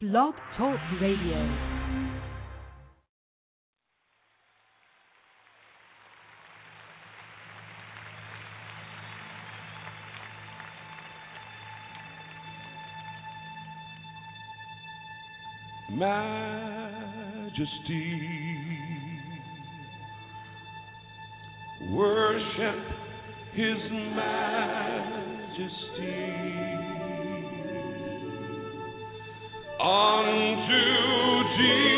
Blog Talk Radio. majesty. Worship His majesty. Unto Jesus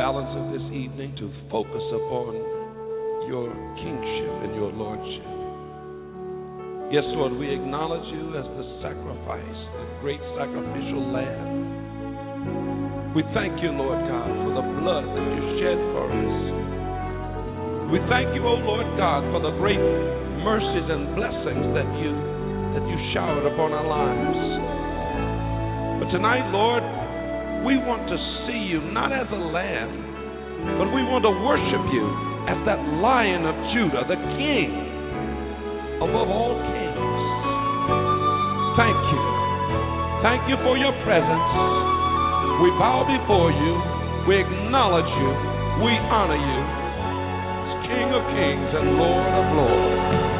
balance of this evening to focus upon your kingship and your lordship. Yes, Lord, we acknowledge you as the sacrifice, the great sacrificial lamb. We thank you, Lord God, for the blood that you shed for us. We thank you, O Lord God, for the great mercies and blessings that you that you showered upon our lives. But tonight, Lord, we want to see you not as a lamb, but we want to worship you as that lion of Judah, the king above all kings. Thank you. Thank you for your presence. We bow before you. We acknowledge you. We honor you as King of kings and Lord of lords.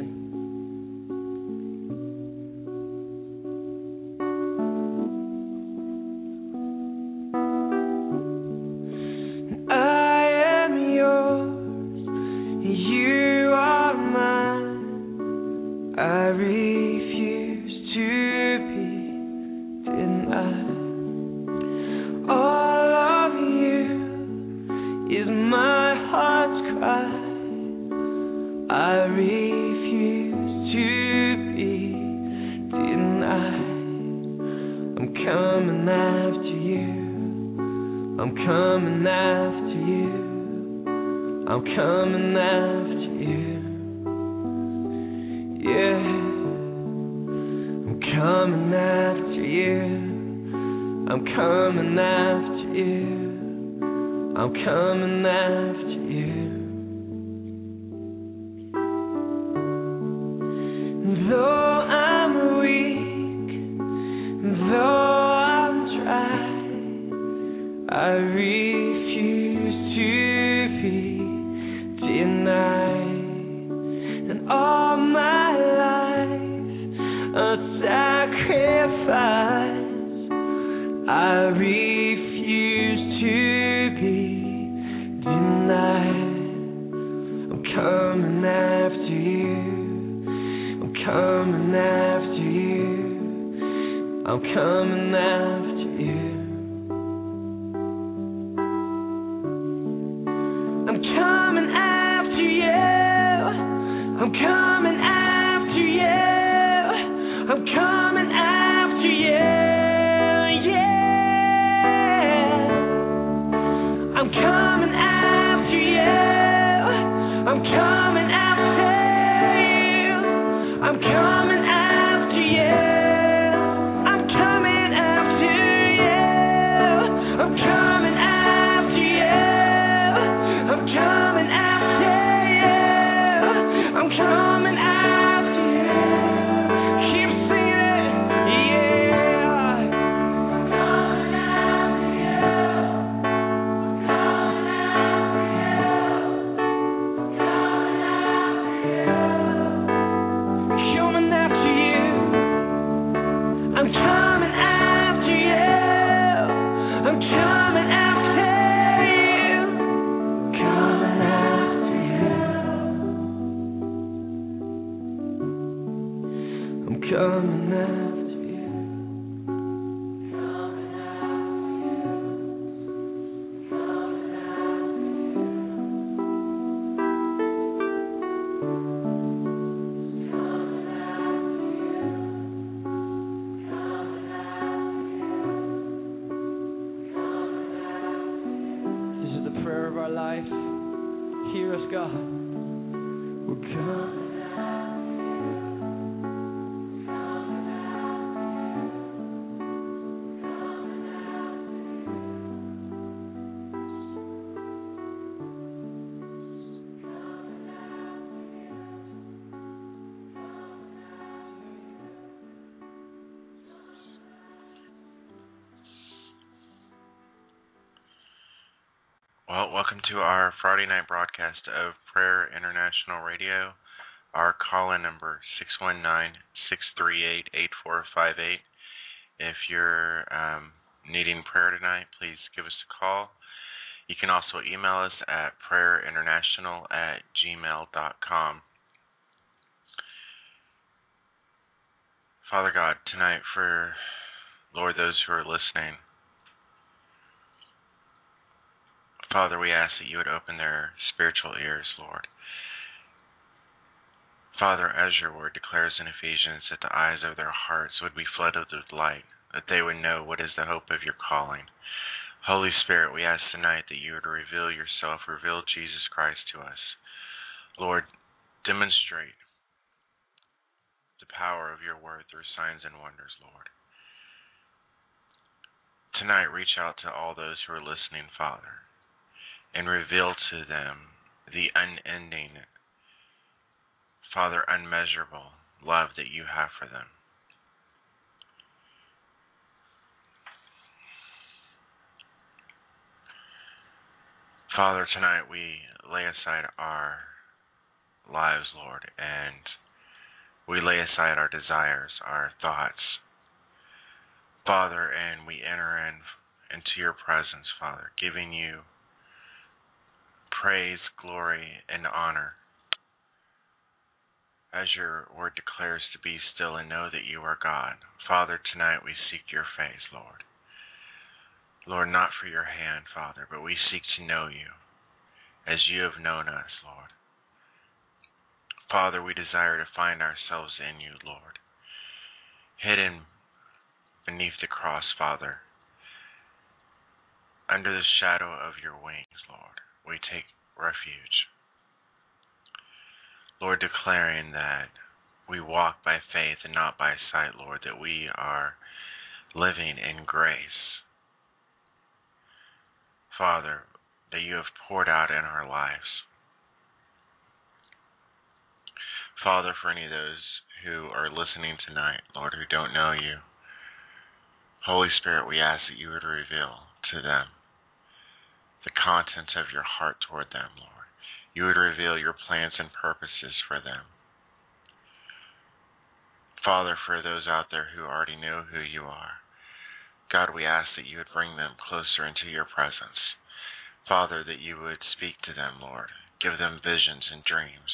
Coming after Friday night broadcast of Prayer International Radio. Our call in number 619 638 8458. If you're um, needing prayer tonight, please give us a call. You can also email us at prayerinternational at gmail.com. Father God, tonight for Lord, those who are listening, Father, we ask that you would open their spiritual ears, Lord. Father, as your word declares in Ephesians, that the eyes of their hearts would be flooded with light, that they would know what is the hope of your calling. Holy Spirit, we ask tonight that you would reveal yourself, reveal Jesus Christ to us. Lord, demonstrate the power of your word through signs and wonders, Lord. Tonight, reach out to all those who are listening, Father and reveal to them the unending, Father, unmeasurable love that you have for them. Father, tonight we lay aside our lives, Lord, and we lay aside our desires, our thoughts, Father, and we enter in into your presence, Father, giving you praise, glory, and honor. as your word declares, to be still and know that you are God. Father, tonight we seek your face, Lord. Lord, not for your hand, Father, but we seek to know you as you have known us, Lord. Father, we desire to find ourselves in you, Lord, hidden beneath the cross, Father, under the shadow of your wings, Lord. We take refuge. Lord, declaring that we walk by faith and not by sight, Lord, that we are living in grace. Father, that you have poured out in our lives. Father, for any of those who are listening tonight, Lord, who don't know you, Holy Spirit, we ask that you would reveal to them the contents of your heart toward them, Lord. You would reveal your plans and purposes for them. Father, for those out there who already know who you are, God, we ask that you would bring them closer into your presence. Father, that you would speak to them, Lord. Give them visions and dreams.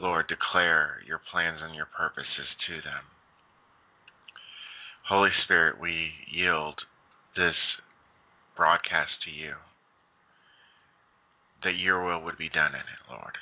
Lord, declare your plans and your purposes to them. Holy Spirit, we yield this broadcast to you, that your will would be done in it, Lord.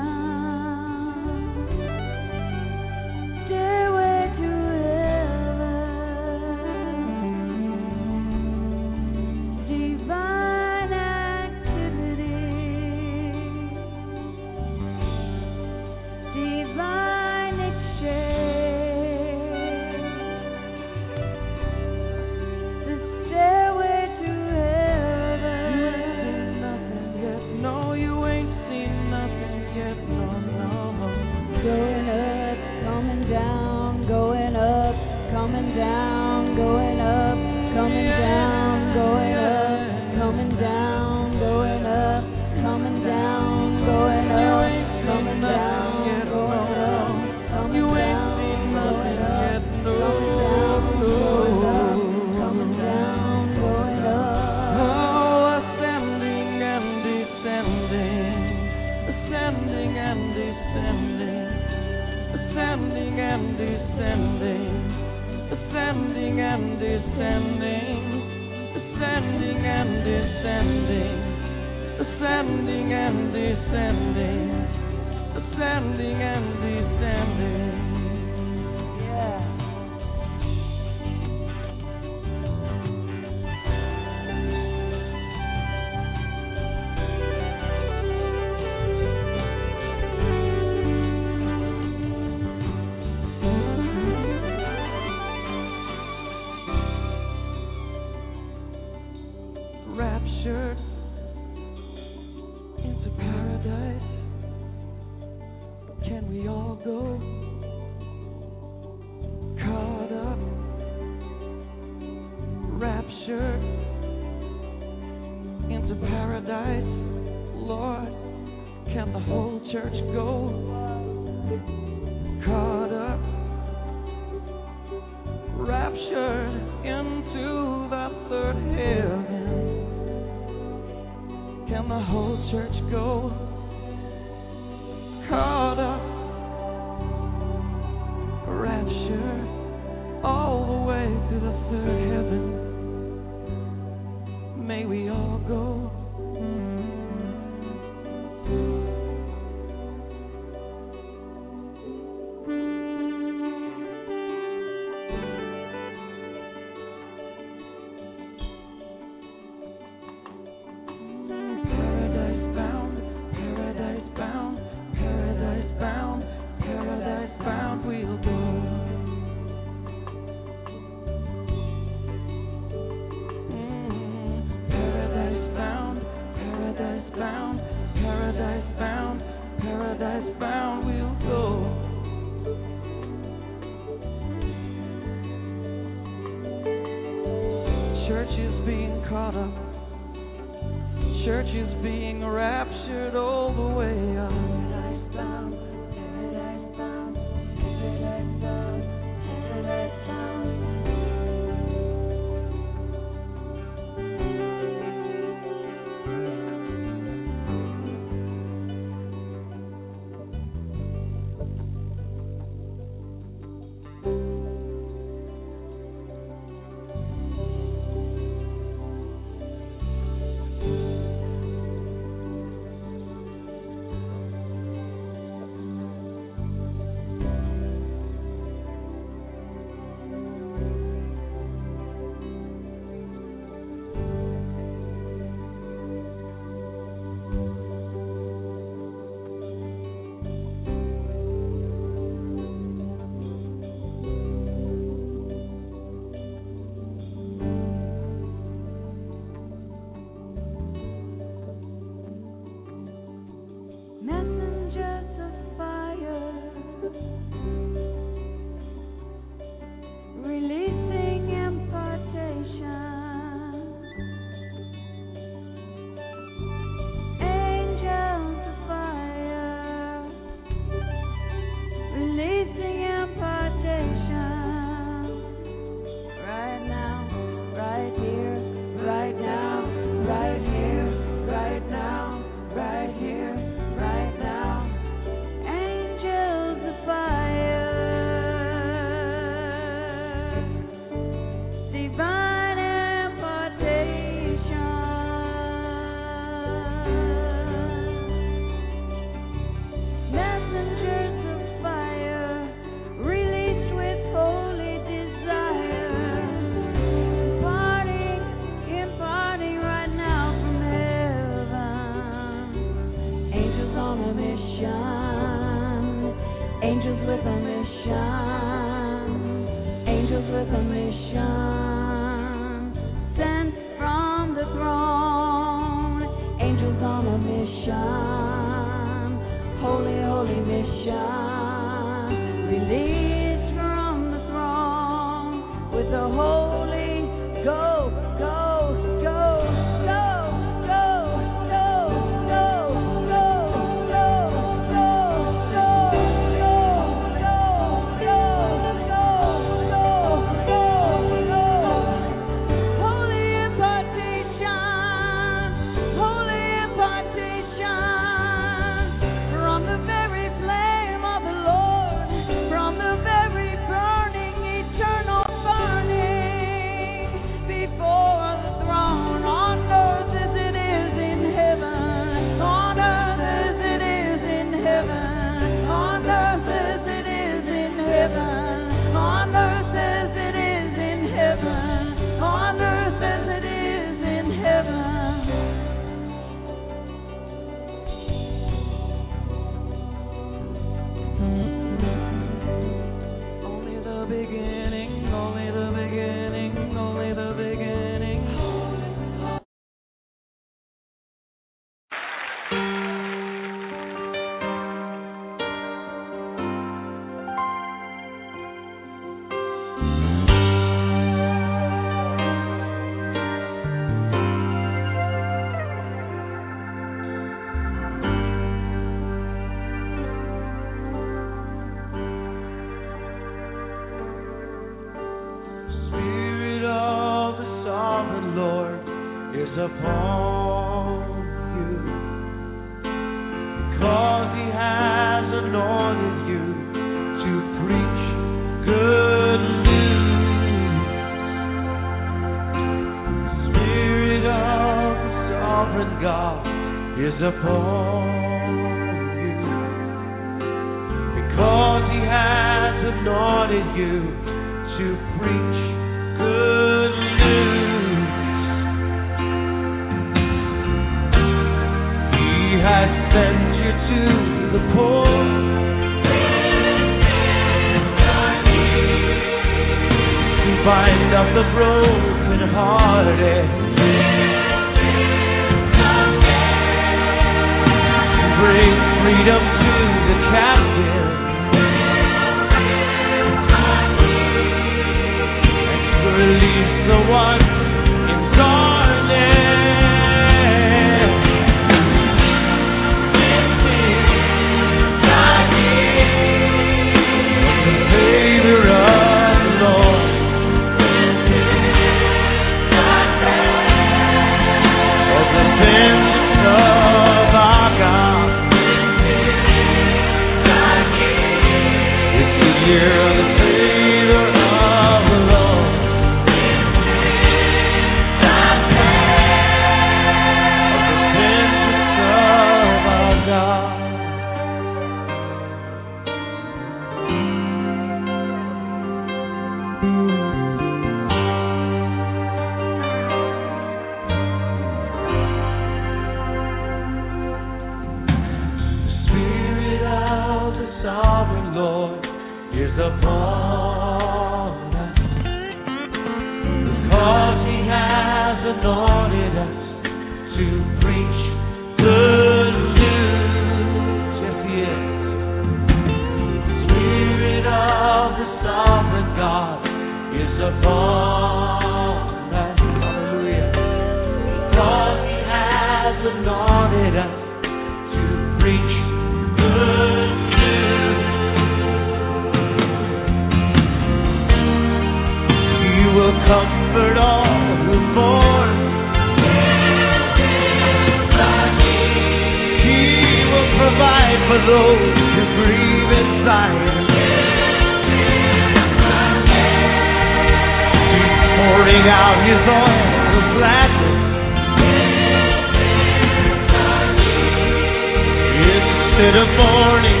Instead of morning,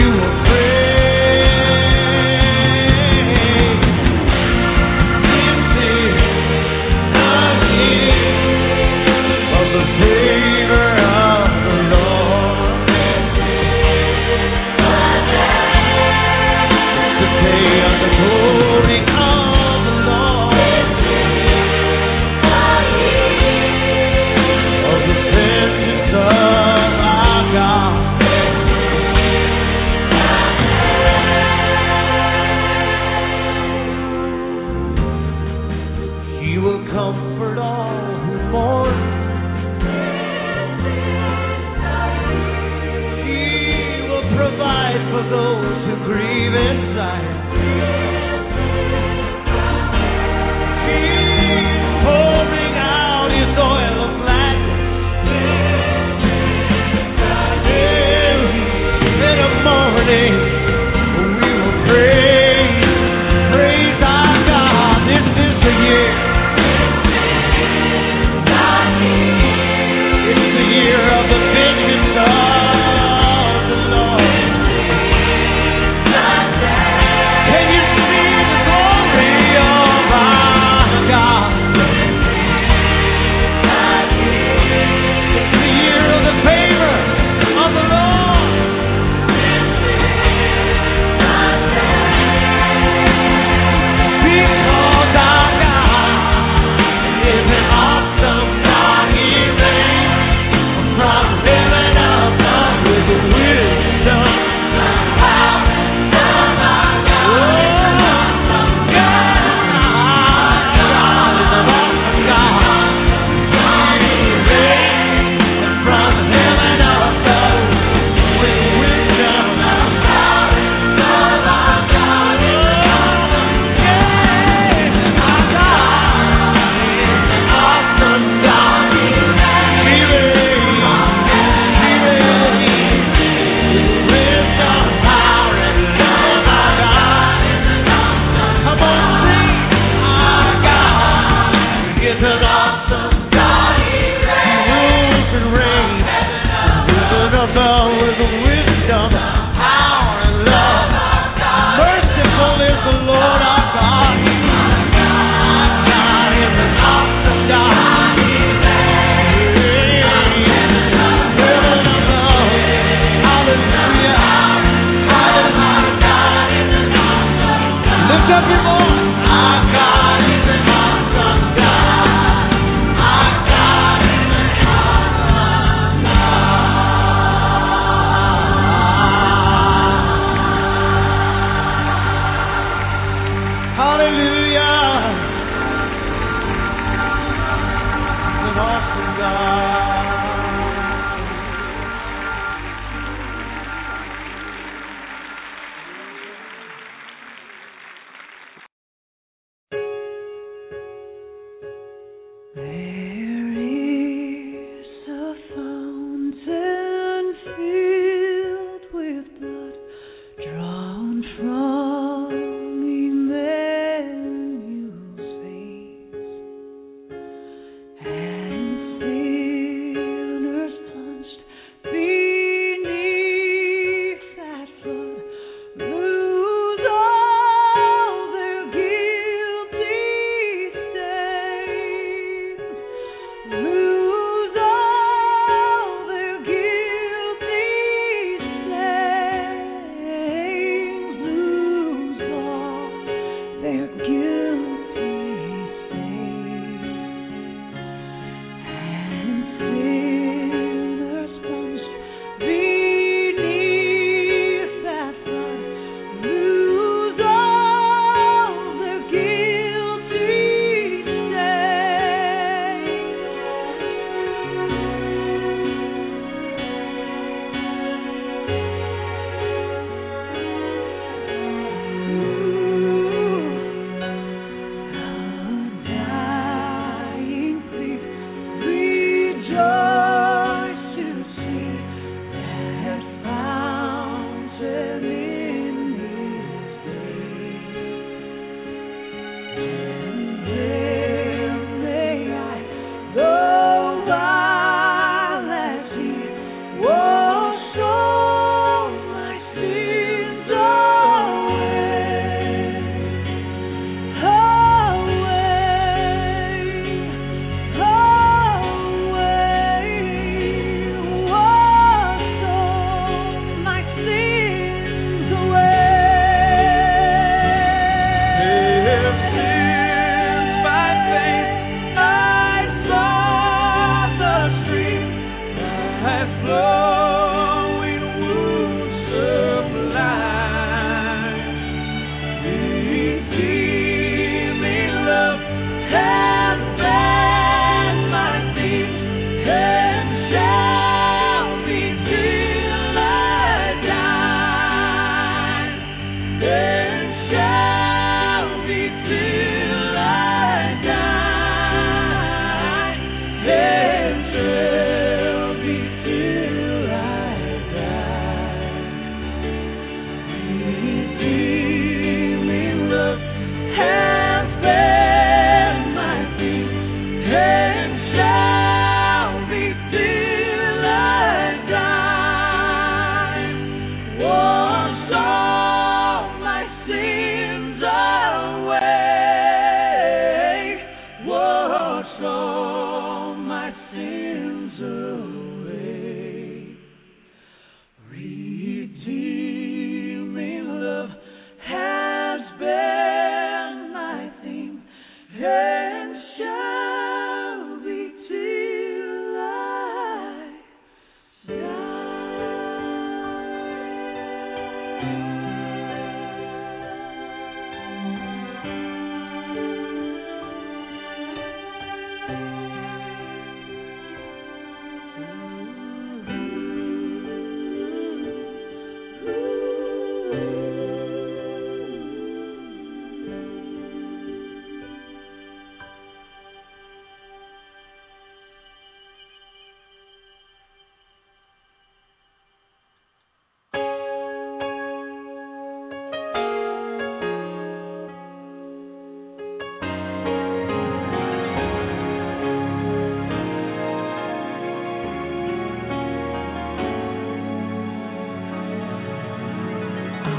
you will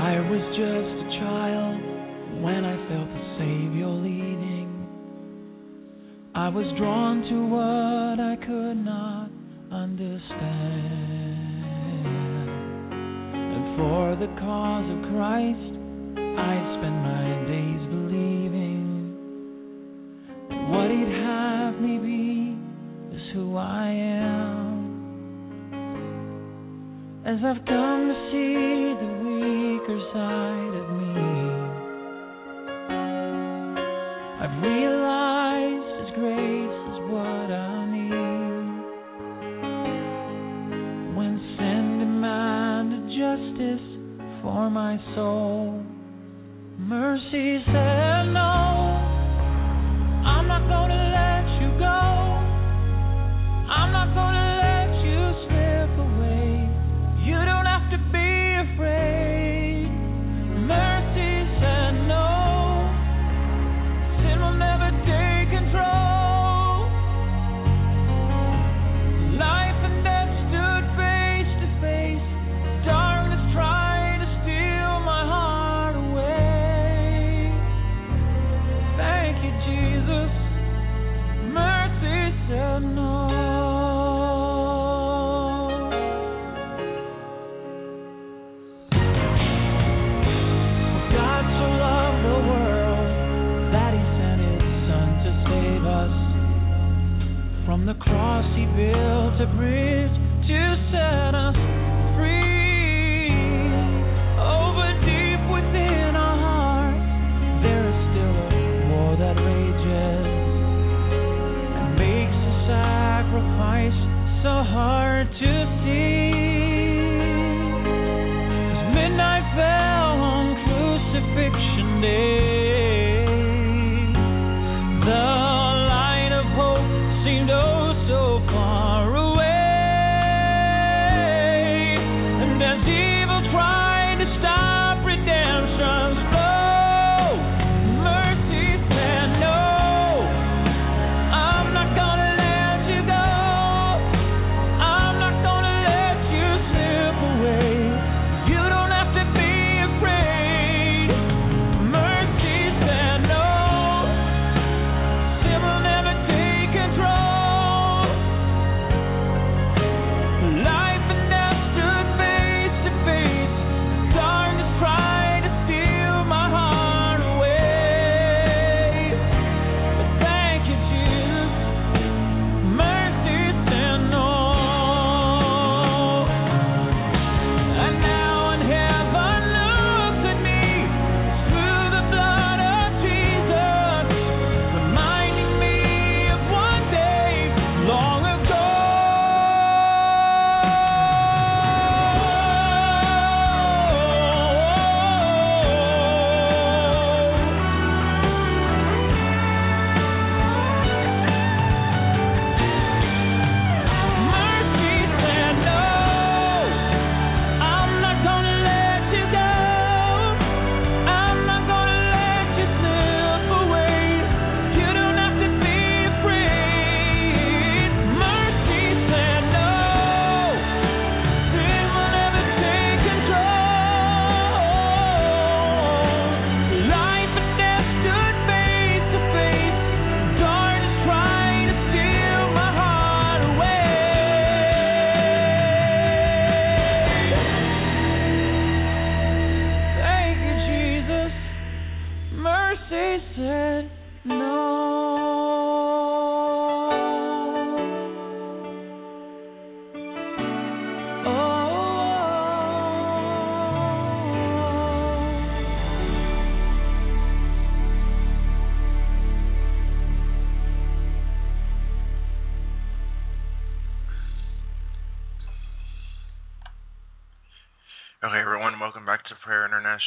I was just a child when I felt the Savior leading. I was drawn to what I could not understand. And for the cause of Christ, I spend my days believing that what He'd have me be is who I am. As I've come to see side.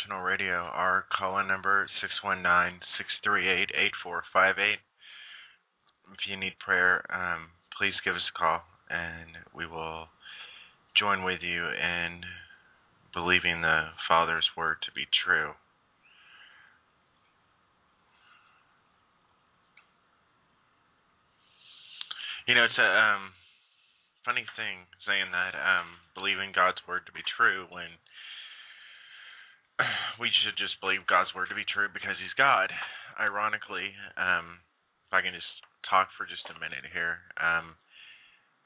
International Radio. Our call in number six one nine six three eight eight four five eight. If you need prayer, um, please give us a call and we will join with you in believing the Father's word to be true. You know, it's a um, funny thing saying that, um, believing God's word to be true when we should just believe God's word to be true because He's God. Ironically, um, if I can just talk for just a minute here, um,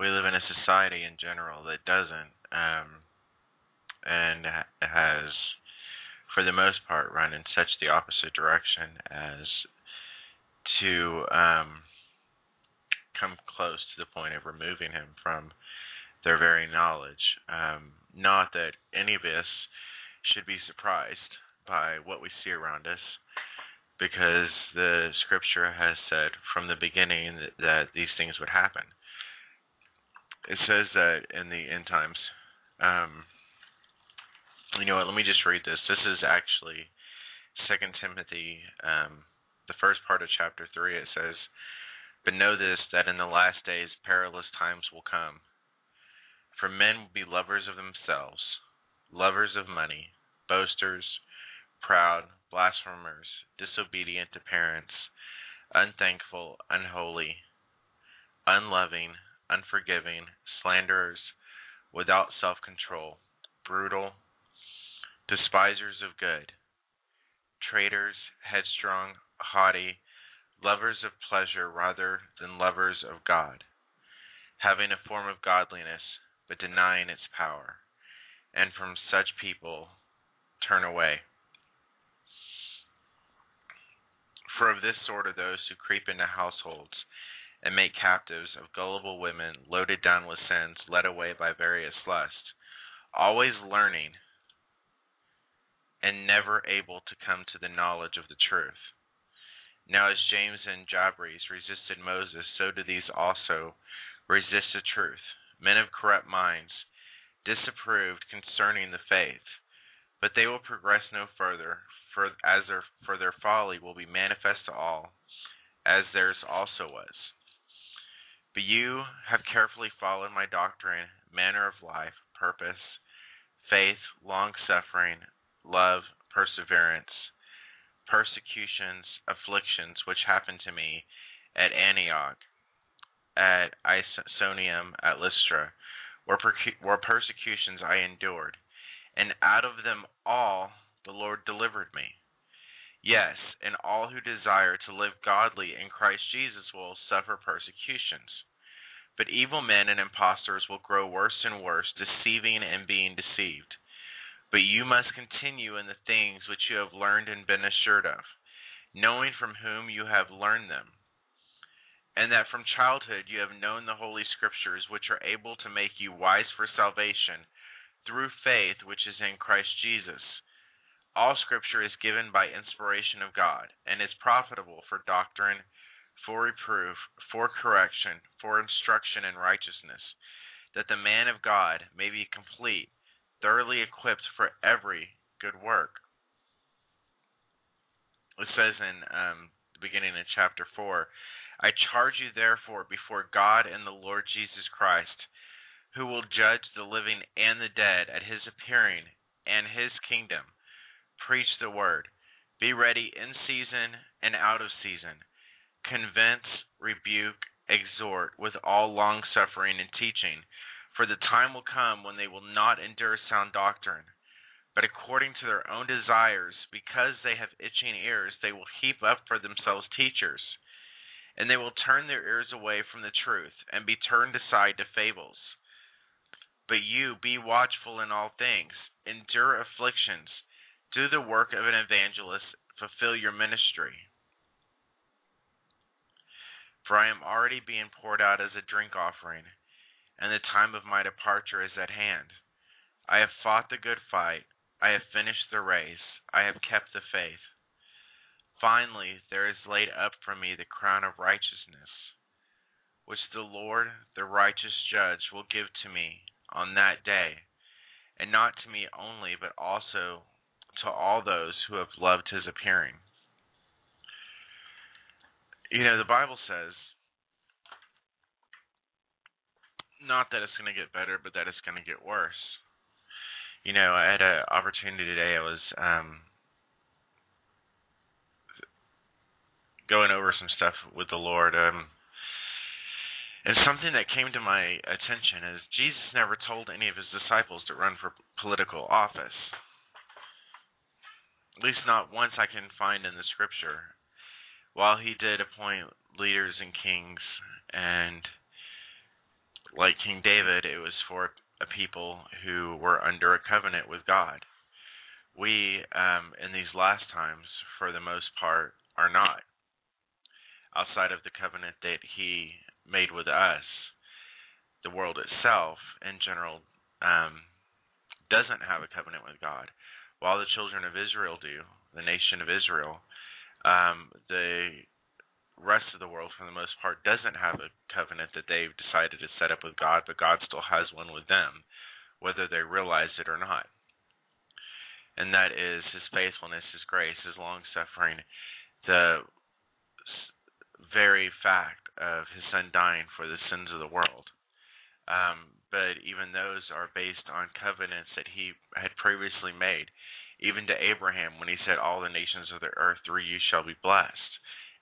we live in a society in general that doesn't, um, and has, for the most part, run in such the opposite direction as to um, come close to the point of removing him from their very knowledge. Um, not that any of us should be surprised by what we see around us, because the scripture has said from the beginning that, these things would happen. It says that in the end times. Um, you know what? Let me just read this. This is actually Second Timothy, um, the first part of chapter three. It says, but know this that in the last days perilous times will come. For men will be lovers of themselves, lovers of money, boasters, proud, blasphemers, disobedient to parents, unthankful, unholy, unloving, unforgiving, slanderers, without self control, brutal, despisers of good, traitors, headstrong, haughty lovers of pleasure rather than lovers of God, having a form of godliness, but denying its power, and from such people turn away. For of this sort are those who creep into households and make captives of gullible women loaded down with sins, led away by various lusts, always learning and never able to come to the knowledge of the truth. Now, as James and Jambres resisted Moses, so do these also resist the truth. Men of corrupt minds, disapproved concerning the faith. But they will progress no further, for as their for their folly will be manifest to all, as theirs also was. But you have carefully followed my doctrine, manner of life, purpose, faith, long suffering, love, perseverance persecutions, afflictions which happened to me at Antioch, at Iconium, at Lystra, were, were persecutions I endured, and out of them all the Lord delivered me. Yes, and all who desire to live godly in Christ Jesus will suffer persecutions. But evil men and impostors will grow worse and worse, deceiving and being deceived. But you must continue in the things which you have learned and been assured of, knowing from whom you have learned them, and that from childhood you have known the Holy Scriptures, which are able to make you wise for salvation through faith which is in Christ Jesus. All Scripture is given by inspiration of God, and is profitable for doctrine, for reproof, for correction, for instruction in righteousness, that the man of God may be complete thoroughly equipped for every good work. It says in um, the beginning of chapter 4 I charge you, therefore, before God and the Lord Jesus Christ, who will judge the living and the dead at his appearing and his kingdom. Preach the word. Be ready in season and out of season. Convince, rebuke, exhort with all longsuffering and teaching. For the time will come when they will not endure sound doctrine, but according to their own desires, because they have itching ears, they will heap up for themselves teachers. And they will turn their ears away from the truth, and be turned aside to fables. But you be watchful in all things, endure afflictions, do the work of an evangelist, fulfill your ministry. For I am already being poured out as a drink offering and the time of my departure is at hand. I have fought the good fight, I have finished the race, I have kept the faith. Finally, there is laid up for me the crown of righteousness, which the Lord, the righteous judge, will give to me on that day, and not to me only, but also to all those who have loved his appearing. You know, the Bible says not that it's going to get better, but that it's going to get worse. You know, I had an opportunity today. I was um, going over some stuff with the Lord. Um, and something that came to my attention is Jesus never told any of his disciples to run for political office. At least not once I can find in the scripture. While he did appoint leaders and kings and like King David, it was for a people who were under a covenant with God. We, um, in these last times, for the most part, are not. Outside of the covenant that He made with us, the world itself, in general, um, doesn't have a covenant with God. While the children of Israel do, the nation of Israel, um, the rest of the world, for the most part, doesn't have a covenant that they've decided to set up with God, but God still has one with them, whether they realize it or not. And that is His faithfulness, His grace, His long suffering, the very fact of His Son dying for the sins of the world. Um, but even those are based on covenants that He had previously made, even to Abraham when He said, All the nations of the earth through you shall be blessed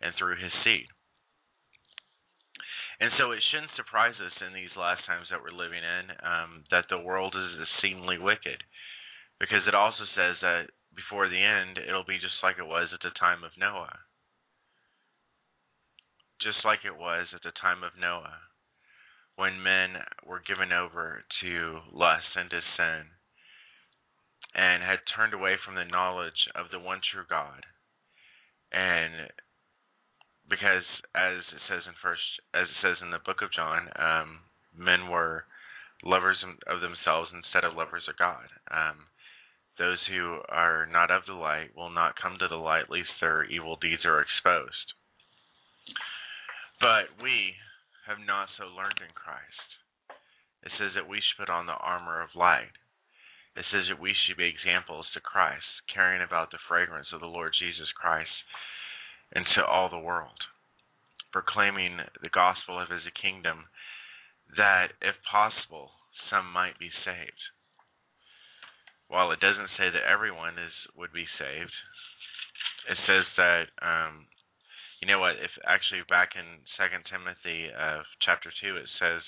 and through his seed. And so it shouldn't surprise us in these last times that we're living in um, that the world is exceedingly wicked, because it also says that before the end it'll be just like it was at the time of Noah. Just like it was at the time of Noah, when men were given over to lust and to sin, and had turned away from the knowledge of the one true God, and because as it says in first as it says in the book of John, um, men were lovers of themselves instead of lovers of God. Um, those who are not of the light will not come to the light, lest their evil deeds are exposed. But we have not so learned in Christ. It says that we should put on the armor of light. It says that we should be examples to Christ, carrying about the fragrance of the Lord Jesus Christ into all the world, proclaiming the gospel of his kingdom, that if possible, some might be saved. While it doesn't say that everyone is would be saved, it says that um, you know what? If actually back in Second Timothy uh, chapter two, it says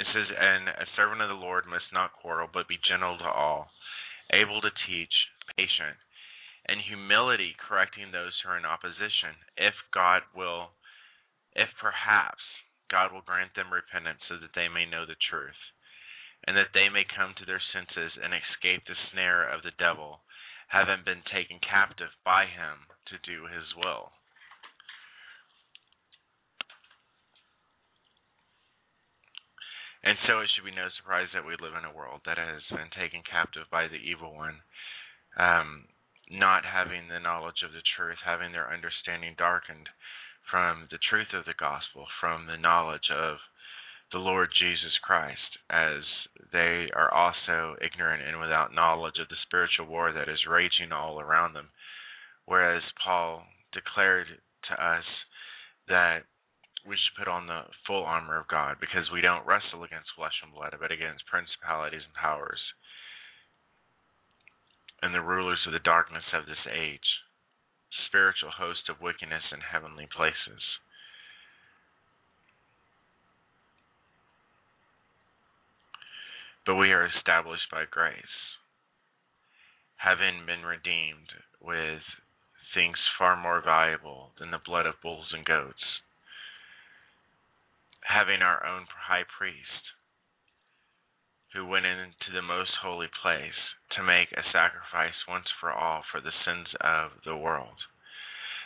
it says, "And a servant of the Lord must not quarrel, but be gentle to all, able to teach, patient, and humility correcting those who are in opposition, if God will, if perhaps God will grant them repentance so that they may know the truth, and that they may come to their senses and escape the snare of the devil, having been taken captive by him to do his will. And so it should be no surprise that we live in a world that has been taken captive by the evil one um, not having the knowledge of the truth, having their understanding darkened from the truth of the gospel, from the knowledge of the Lord Jesus Christ, as they are also ignorant and without knowledge of the spiritual war that is raging all around them. Whereas Paul declared to us that we should put on the full armor of God because we don't wrestle against flesh and blood, but against principalities and powers and the rulers of the darkness of this age, spiritual hosts of wickedness in heavenly places. But we are established by grace, having been redeemed with things far more valuable than the blood of bulls and goats, having our own high priest who went into the most holy place to make a sacrifice once for all for the sins of the world.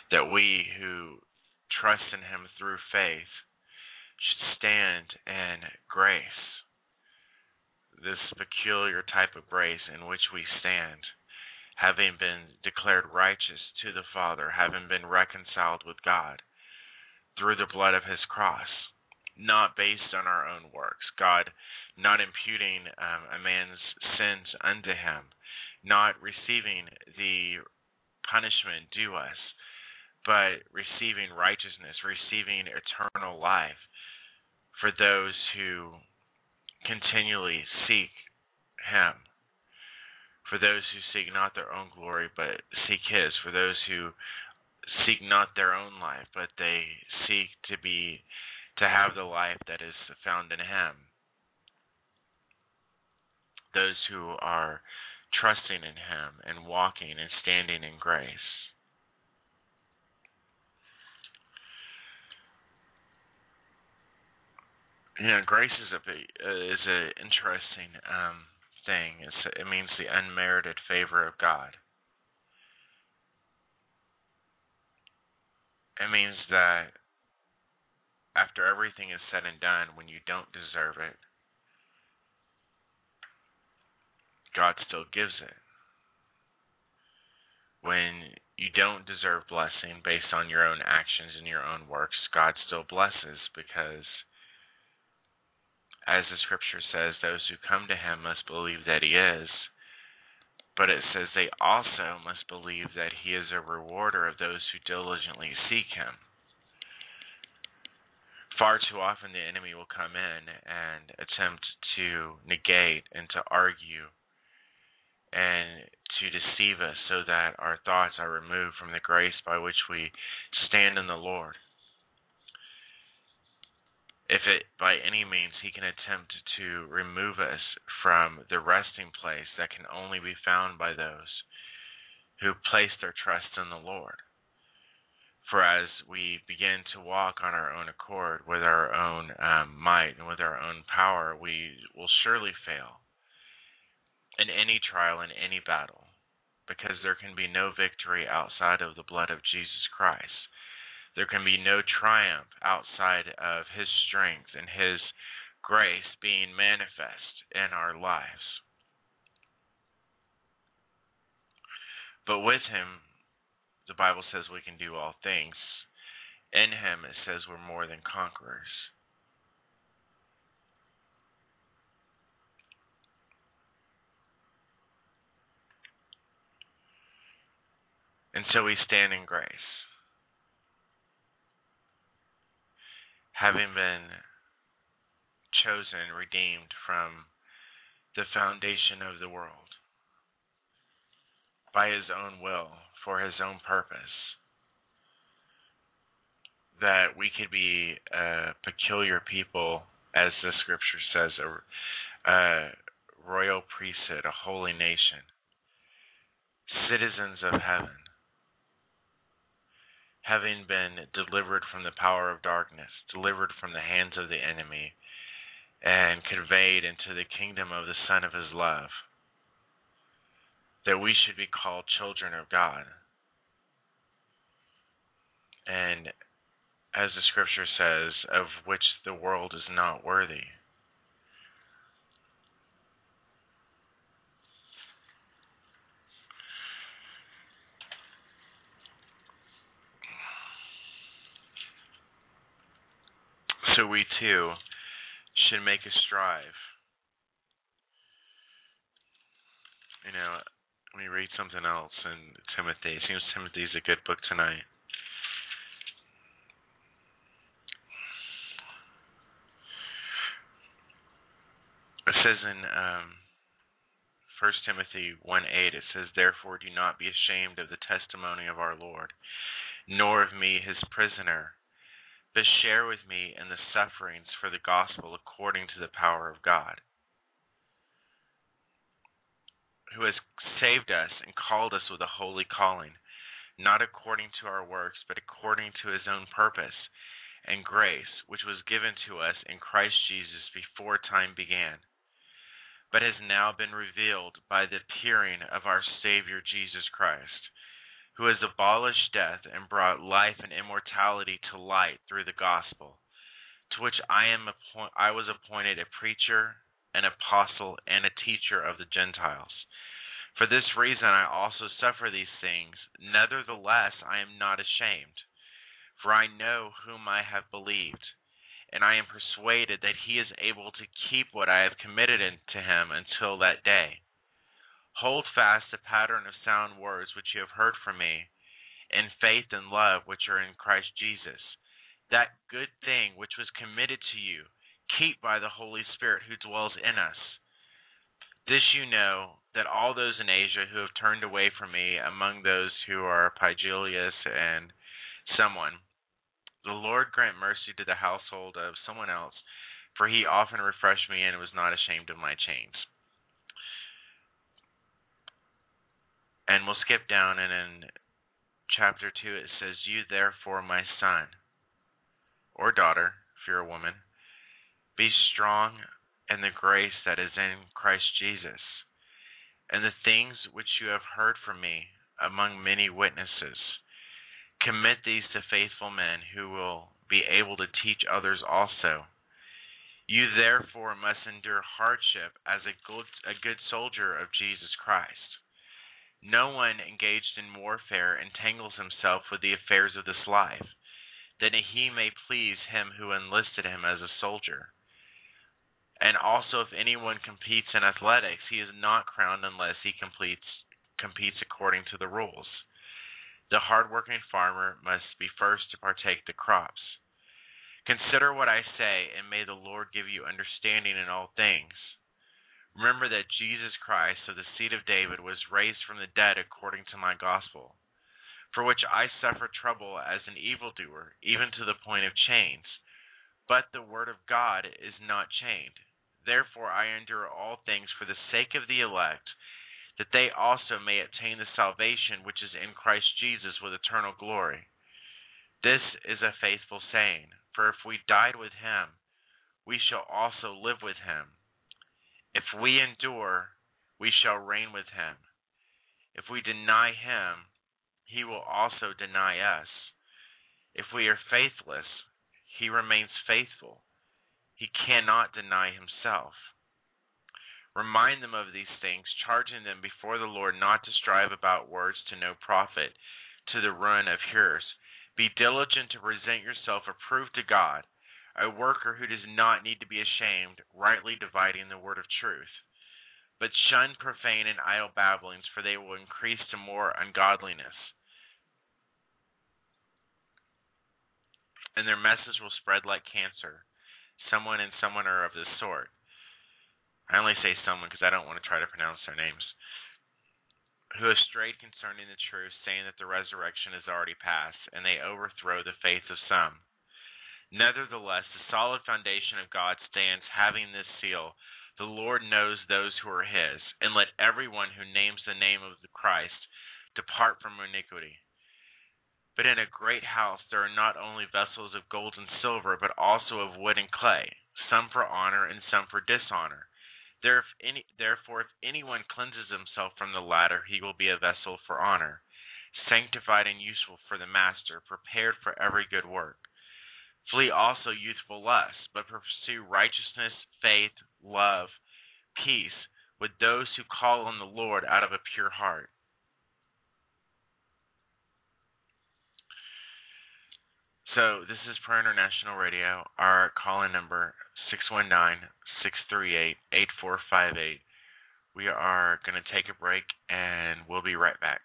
That we who trust in him through faith should stand in grace, this peculiar type of grace in which we stand, having been declared righteous to the Father, having been reconciled with God through the blood of his cross, not based on our own works. God not imputing um, a man's sins unto him, not receiving the punishment due us, but receiving righteousness, receiving eternal life for those who continually seek him. For those who seek not their own glory, but seek His. For those who seek not their own life, but they seek to be to have the life that is found in him. Those who are trusting in him and walking and standing in grace. You know, grace is a is an interesting um, thing. It's, it means the unmerited favor of God. It means that after everything is said and done, when you don't deserve it, God still gives it. When you don't deserve blessing based on your own actions and your own works, God still blesses because, as the scripture says, those who come to Him must believe that He is. But it says they also must believe that He is a rewarder of those who diligently seek Him far too often the enemy will come in and attempt to negate and to argue and to deceive us so that our thoughts are removed from the grace by which we stand in the Lord. If it by any means he can attempt to remove us from the resting place that can only be found by those who place their trust in the Lord. For as we begin to walk on our own accord with our own um, might and with our own power, we will surely fail in any trial, in any battle, because there can be no victory outside of the blood of Jesus Christ. There can be no triumph outside of His strength and His grace being manifest in our lives. But with Him, the Bible says we can do all things. In him it says we're more than conquerors. And so we stand in grace. Having been chosen, redeemed from the foundation of the world by his own will for his own purpose. That we could be a peculiar people, as the scripture says, a, a royal priesthood, a holy nation, citizens of heaven, having been delivered from the power of darkness, delivered from the hands of the enemy, and conveyed into the kingdom of the Son of His love that we should be called children of God. And as the scripture says, of which the world is not worthy. So we too should make a strive. You know, let me read something else in Timothy. It seems Timothy's a good book tonight. It says in um, 1 Timothy 1 8, it says, Therefore do not be ashamed of the testimony of our Lord, nor of me his prisoner, but share with me in the sufferings for the gospel according to the power of God who has saved us and called us with a holy calling, not according to our works, but according to his own purpose and grace, which was given to us in Christ Jesus before time began, but has now been revealed by the appearing of our Savior Jesus Christ, who has abolished death and brought life and immortality to light through the gospel, to which I am appoint- I was appointed a preacher, an apostle, and a teacher of the Gentiles. For this reason I also suffer these things. Nevertheless, I am not ashamed, for I know whom I have believed, and I am persuaded that he is able to keep what I have committed to him until that day. Hold fast the pattern of sound words which you have heard from me, in faith and love which are in Christ Jesus. That good thing which was committed to you, keep by the Holy Spirit who dwells in us. This you know that all those in Asia who have turned away from me, among those who are Pygelius and someone, the Lord grant mercy to the household of someone else, for he often refreshed me and was not ashamed of my chains. And we'll skip down, and in chapter 2 it says, You therefore, my son or daughter, if you're a woman, be strong in the grace that is in Christ Jesus. And the things which you have heard from me among many witnesses, commit these to faithful men who will be able to teach others also. You therefore must endure hardship as a good, a good soldier of Jesus Christ. No one engaged in warfare entangles himself with the affairs of this life, that he may please him who enlisted him as a soldier. And also, if anyone competes in athletics, he is not crowned unless he completes, competes according to the rules. The hard-working farmer must be first to partake the crops. Consider what I say, and may the Lord give you understanding in all things. Remember that Jesus Christ, of the seed of David, was raised from the dead according to my gospel, for which I suffer trouble as an evildoer, even to the point of chains. But the word of God is not chained. Therefore I endure all things for the sake of the elect, that they also may obtain the salvation which is in Christ Jesus with eternal glory. This is a faithful saying, for if we died with him, we shall also live with him. If we endure, we shall reign with him. If we deny him, he will also deny us. If we are faithless, he remains faithful he cannot deny himself. Remind them of these things, charging them before the Lord not to strive about words to no profit, to the ruin of hearers. Be diligent to present yourself approved to God, a worker who does not need to be ashamed, rightly dividing the word of truth. But shun profane and idle babblings, for they will increase to more ungodliness. And their message will spread like cancer someone and someone are of this sort. I only say someone because I don't want to try to pronounce their names. Who have strayed concerning the truth, saying that the resurrection is already past, and they overthrow the faith of some. Nevertheless, the solid foundation of God stands, having this seal The Lord knows those who are his, and let everyone who names the name of the Christ depart from iniquity. But in a great house there are not only vessels of gold and silver, but also of wood and clay, some for honor and some for dishonor. Therefore, if anyone cleanses himself from the latter, he will be a vessel for honor, sanctified and useful for the master, prepared for every good work. Flee also youthful lusts, but pursue righteousness, faith, love, peace with those who call on the Lord out of a pure heart. So this is Prayer International Radio. Our call-in number 619-638-8458. We are going to take a break and we'll be right back.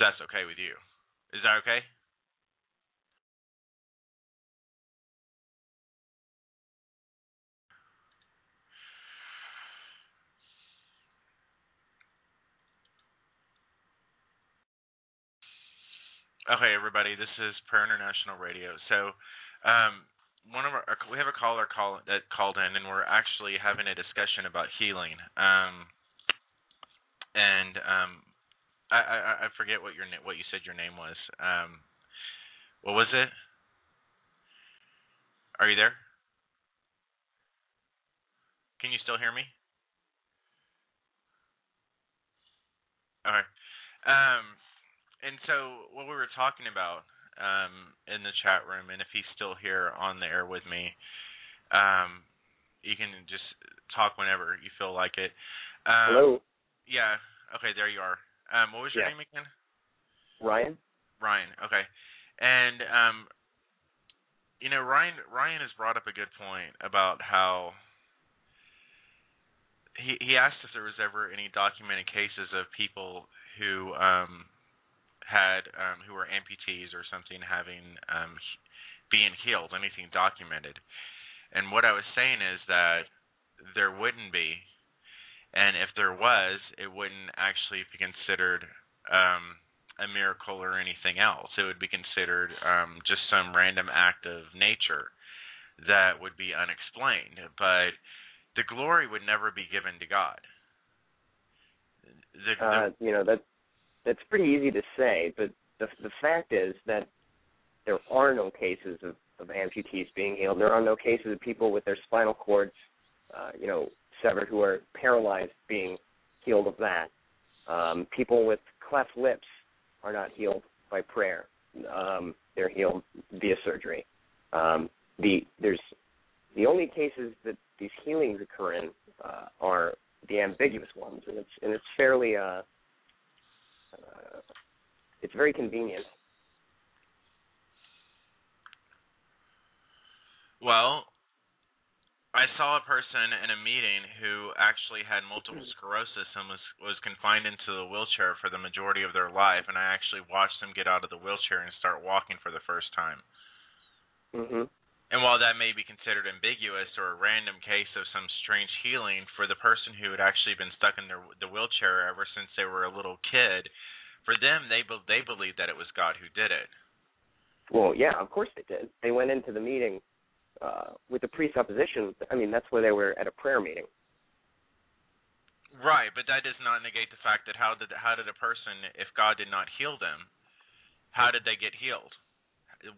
That's okay with you. Is that okay? Okay, everybody, this is Prayer International Radio. So, um, one of our we have a caller call that called in, and we're actually having a discussion about healing. Um, and um, I, I I forget what your what you said your name was. Um, what was it? Are you there? Can you still hear me? Okay. Um, and so what we were talking about um, in the chat room, and if he's still here on the air with me, um, you can just talk whenever you feel like it. Um, Hello, Yeah. Okay. There you are. Um, what was your Yeah. name again? Ryan. Ryan. Okay. And um, you know, Ryan Ryan has brought up a good point about how he he asked if there was ever any documented cases of people who um had um who were amputees or something having um being healed, anything documented. And what I was saying is that there wouldn't be and if there was, it wouldn't actually be considered um a miracle or anything else. It would be considered um, just some random act of nature that would be unexplained. But the glory would never be given to God. The, the, Uh, you know that that's pretty easy to say, but the the fact is that there are no cases of, of amputees being healed. There are no cases of people with their spinal cords, uh, you know, severed who are paralyzed being healed of that. Um, people with cleft lips are not healed by prayer. Um, they're healed via surgery. Um, the there's the only cases that these healings occur in uh, are the ambiguous ones, and it's and it's fairly uh, uh, it's very convenient. well, I saw a person in a meeting who actually had multiple sclerosis and was was confined into the wheelchair for the majority of their life, and I actually watched them get out of the wheelchair and start walking for the first time. Mm-hmm. And while that may be considered ambiguous or a random case of some strange healing for the person who had actually been stuck in their, the wheelchair ever since they were a little kid, for them they they believed that it was God who did it. Well, yeah, of course they did. They went into the meeting uh, with the presupposition. I mean, that's where they were at a prayer meeting. Right, but that does not negate the fact that how did how did a person, if God did not heal them, how did they get healed?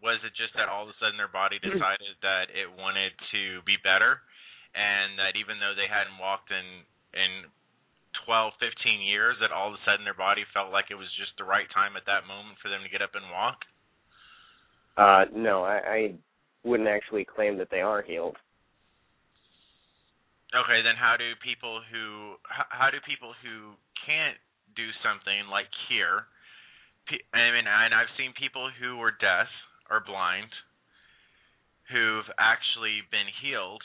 Was it just that all of a sudden their body decided that it wanted to be better, and that even though they hadn't walked in in 12, 15 years, that all of a sudden their body felt like it was just the right time at that moment for them to get up and walk? Uh, no, I, I wouldn't actually claim that they are healed. Okay, then how do people who how, do people who can't do something like hear? pe- I mean, and I've seen people who were deaf or blind who've actually been healed,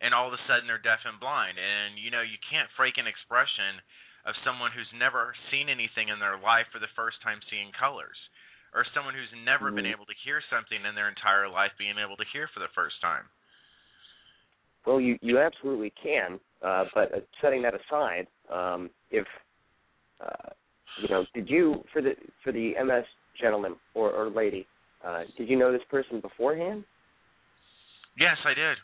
and all of a sudden they're deaf and blind. And you know, you can't fake an expression of someone who's never seen anything in their life for the first time seeing colors, or someone who's never been Mhm. able to hear something in their entire life being able to hear for the first time. Well, you you absolutely can, uh, but uh, setting that aside, um, if uh, you know, did you for the for the MS gentleman or or lady, uh, did you know this person beforehand? Yes, I did.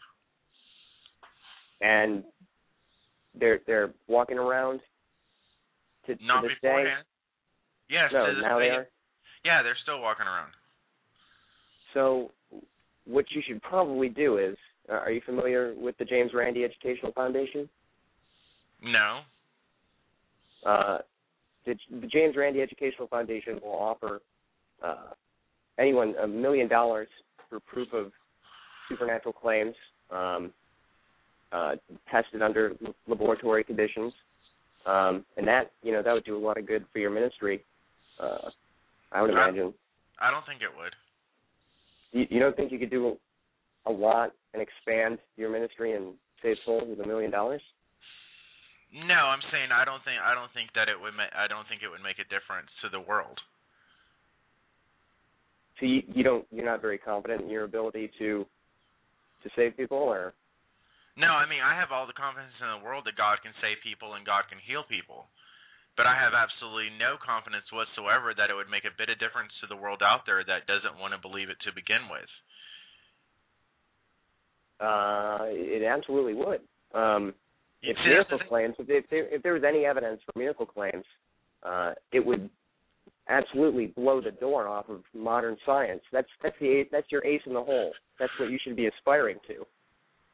And they're they're walking around to, Not to this beforehand. Yes. No, now day. they are. Yeah, they're still walking around. So, what you should probably do is, uh, are you familiar with the James Randi Educational Foundation? No. Uh, the, the James Randi Educational Foundation will offer uh, anyone a million dollars for proof of supernatural claims um, uh, tested under laboratory conditions, um, and that you know that would do a lot of good for your ministry. Uh, I would imagine. I don't think it would. You, you don't think you could do a lot and expand your ministry and save souls with a million dollars? No, I'm saying I don't think I don't think that it would ma- I don't think it would make a difference to the world. So you, you don't you're not very confident in your ability to to save people, or No, I mean I have all the confidence in the world that God can save people and God can heal people. But I have absolutely no confidence whatsoever that it would make a bit of difference to the world out there that doesn't want to believe it to begin with. uh, it absolutely would. Um, if see, that's the miracle claims, if there, if there, was any evidence for miracle claims, uh, it would absolutely blow the door off of modern science. That's that's the that's your ace in the hole. That's what you should be aspiring to.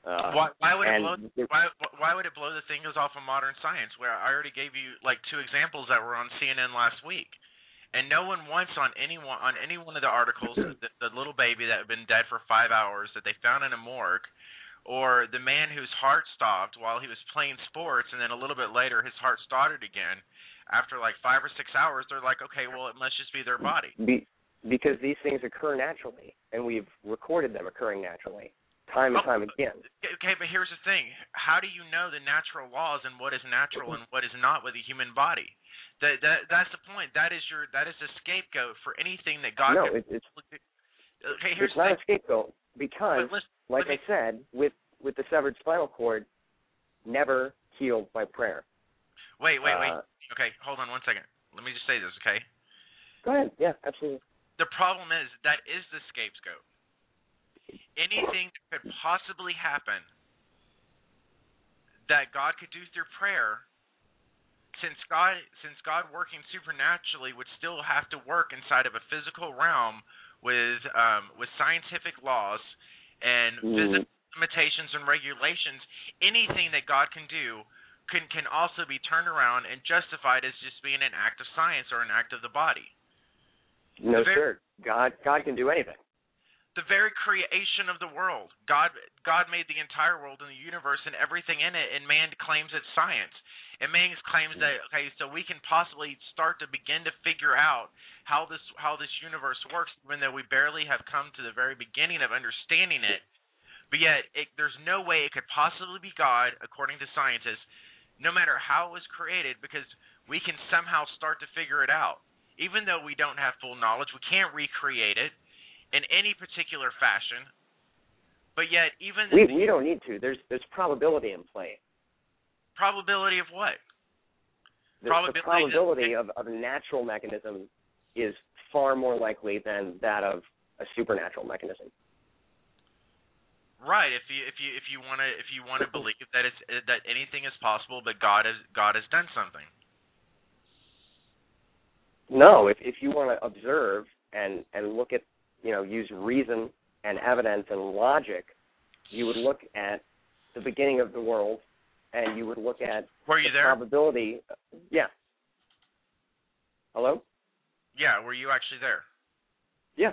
Uh, why, why would it blow? Why, why would it blow the things off of modern science? Where I already gave you like two examples that were on CNN last week, and no one once on any one on any one of the articles the, the little baby that had been dead for five hours that they found in a morgue, or the man whose heart stopped while he was playing sports, and then a little bit later his heart started again. After like five or six hours, they're like, okay, well it must just be their body. be, because these things occur naturally, and we've recorded them occurring naturally, time and Oh. time again. Okay, but here's the thing: how do you know the natural laws and what is natural and what is not with the human body? That that that's the point. That is your that is the scapegoat for anything that God. no, it, it's okay, here's it's not a scapegoat because, listen, like let I said, with with the severed spinal cord, never healed by prayer. wait, wait, wait. Uh, Okay, hold on one second. Let me just say this, okay? Go ahead. Yeah, absolutely. The problem is that is the scapegoat. Anything that could possibly happen that God could do through prayer, since God since God working supernaturally would still have to work inside of a physical realm with um, with scientific laws and Mm. physical limitations and regulations, anything that God can do can can also be turned around and justified as just being an act of science or an act of the body. No, The ver- sir. God God can do anything. The very creation of the world. God God made the entire world and the universe and everything in it, and man claims it's science. And man claims that okay, so we can possibly start to begin to figure out how this how this universe works, even though we barely have come to the very beginning of understanding it. But yet, it, there's no way it could possibly be God, according to scientists, no matter how it was created, because we can somehow start to figure it out. Even though we don't have full knowledge, we can't recreate it in any particular fashion. But yet, even We the we don't need to. There's there's probability in play. probability of what? The, Probability the probability of, of a natural mechanism is far more likely than that of a supernatural mechanism. Right. If you if you if you want to if you want to believe that it's that anything is possible, but God has God has done something. No, if if you want to observe and and look at you know use reason and evidence and logic, you would look at the beginning of the world, and you would look at Were you the there? probability. Yeah. Hello. Yeah. Were you actually there? Yeah.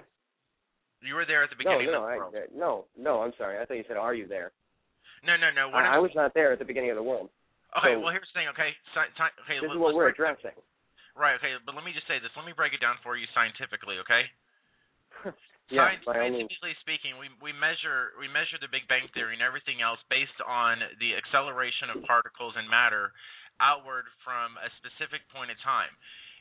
You were there at the beginning no, of the I, world. Uh, no, no. I'm sorry. I thought you said, "Are you there?" no, no, no. I, I was not there at the beginning of the world. okay. so- well, here's the thing. Okay. Sci- okay. This let- is what we're addressing. Right. Okay. But let me just say this. Let me break it down for you scientifically. Okay. yeah, scientifically speaking, we we measure we measure the Big Bang theory and everything else based on the acceleration of particles and matter outward from a specific point in time.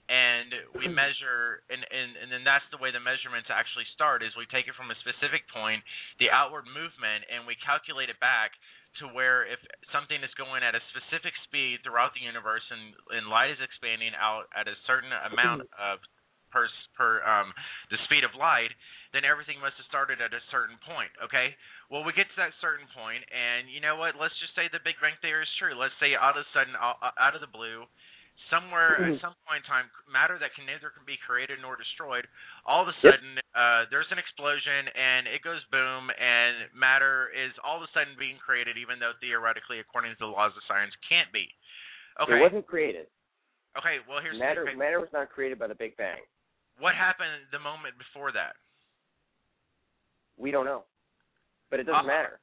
And we measure, and, and and then that's the way the measurements actually start. Is we take it from a specific point, the outward movement, and we calculate it back to where if something is going at a specific speed throughout the universe, and and light is expanding out at a certain amount of per per um the speed of light, then everything must have started at a certain point. Okay. Well, we get to that certain point, and you know what? Let's just say the Big Bang theory is true. Let's say all of a sudden, out of the blue, somewhere at some point in time, matter that can neither can be created nor destroyed, all of a Yep. sudden uh, there's an explosion and it goes boom, and matter is all of a sudden being created, even though theoretically, according to the laws of science, can't be. Okay. It wasn't created. okay. Well, here's Matter the thing. matter was not created by the Big Bang. What happened the moment before that? We don't know, but it doesn't Uh, matter.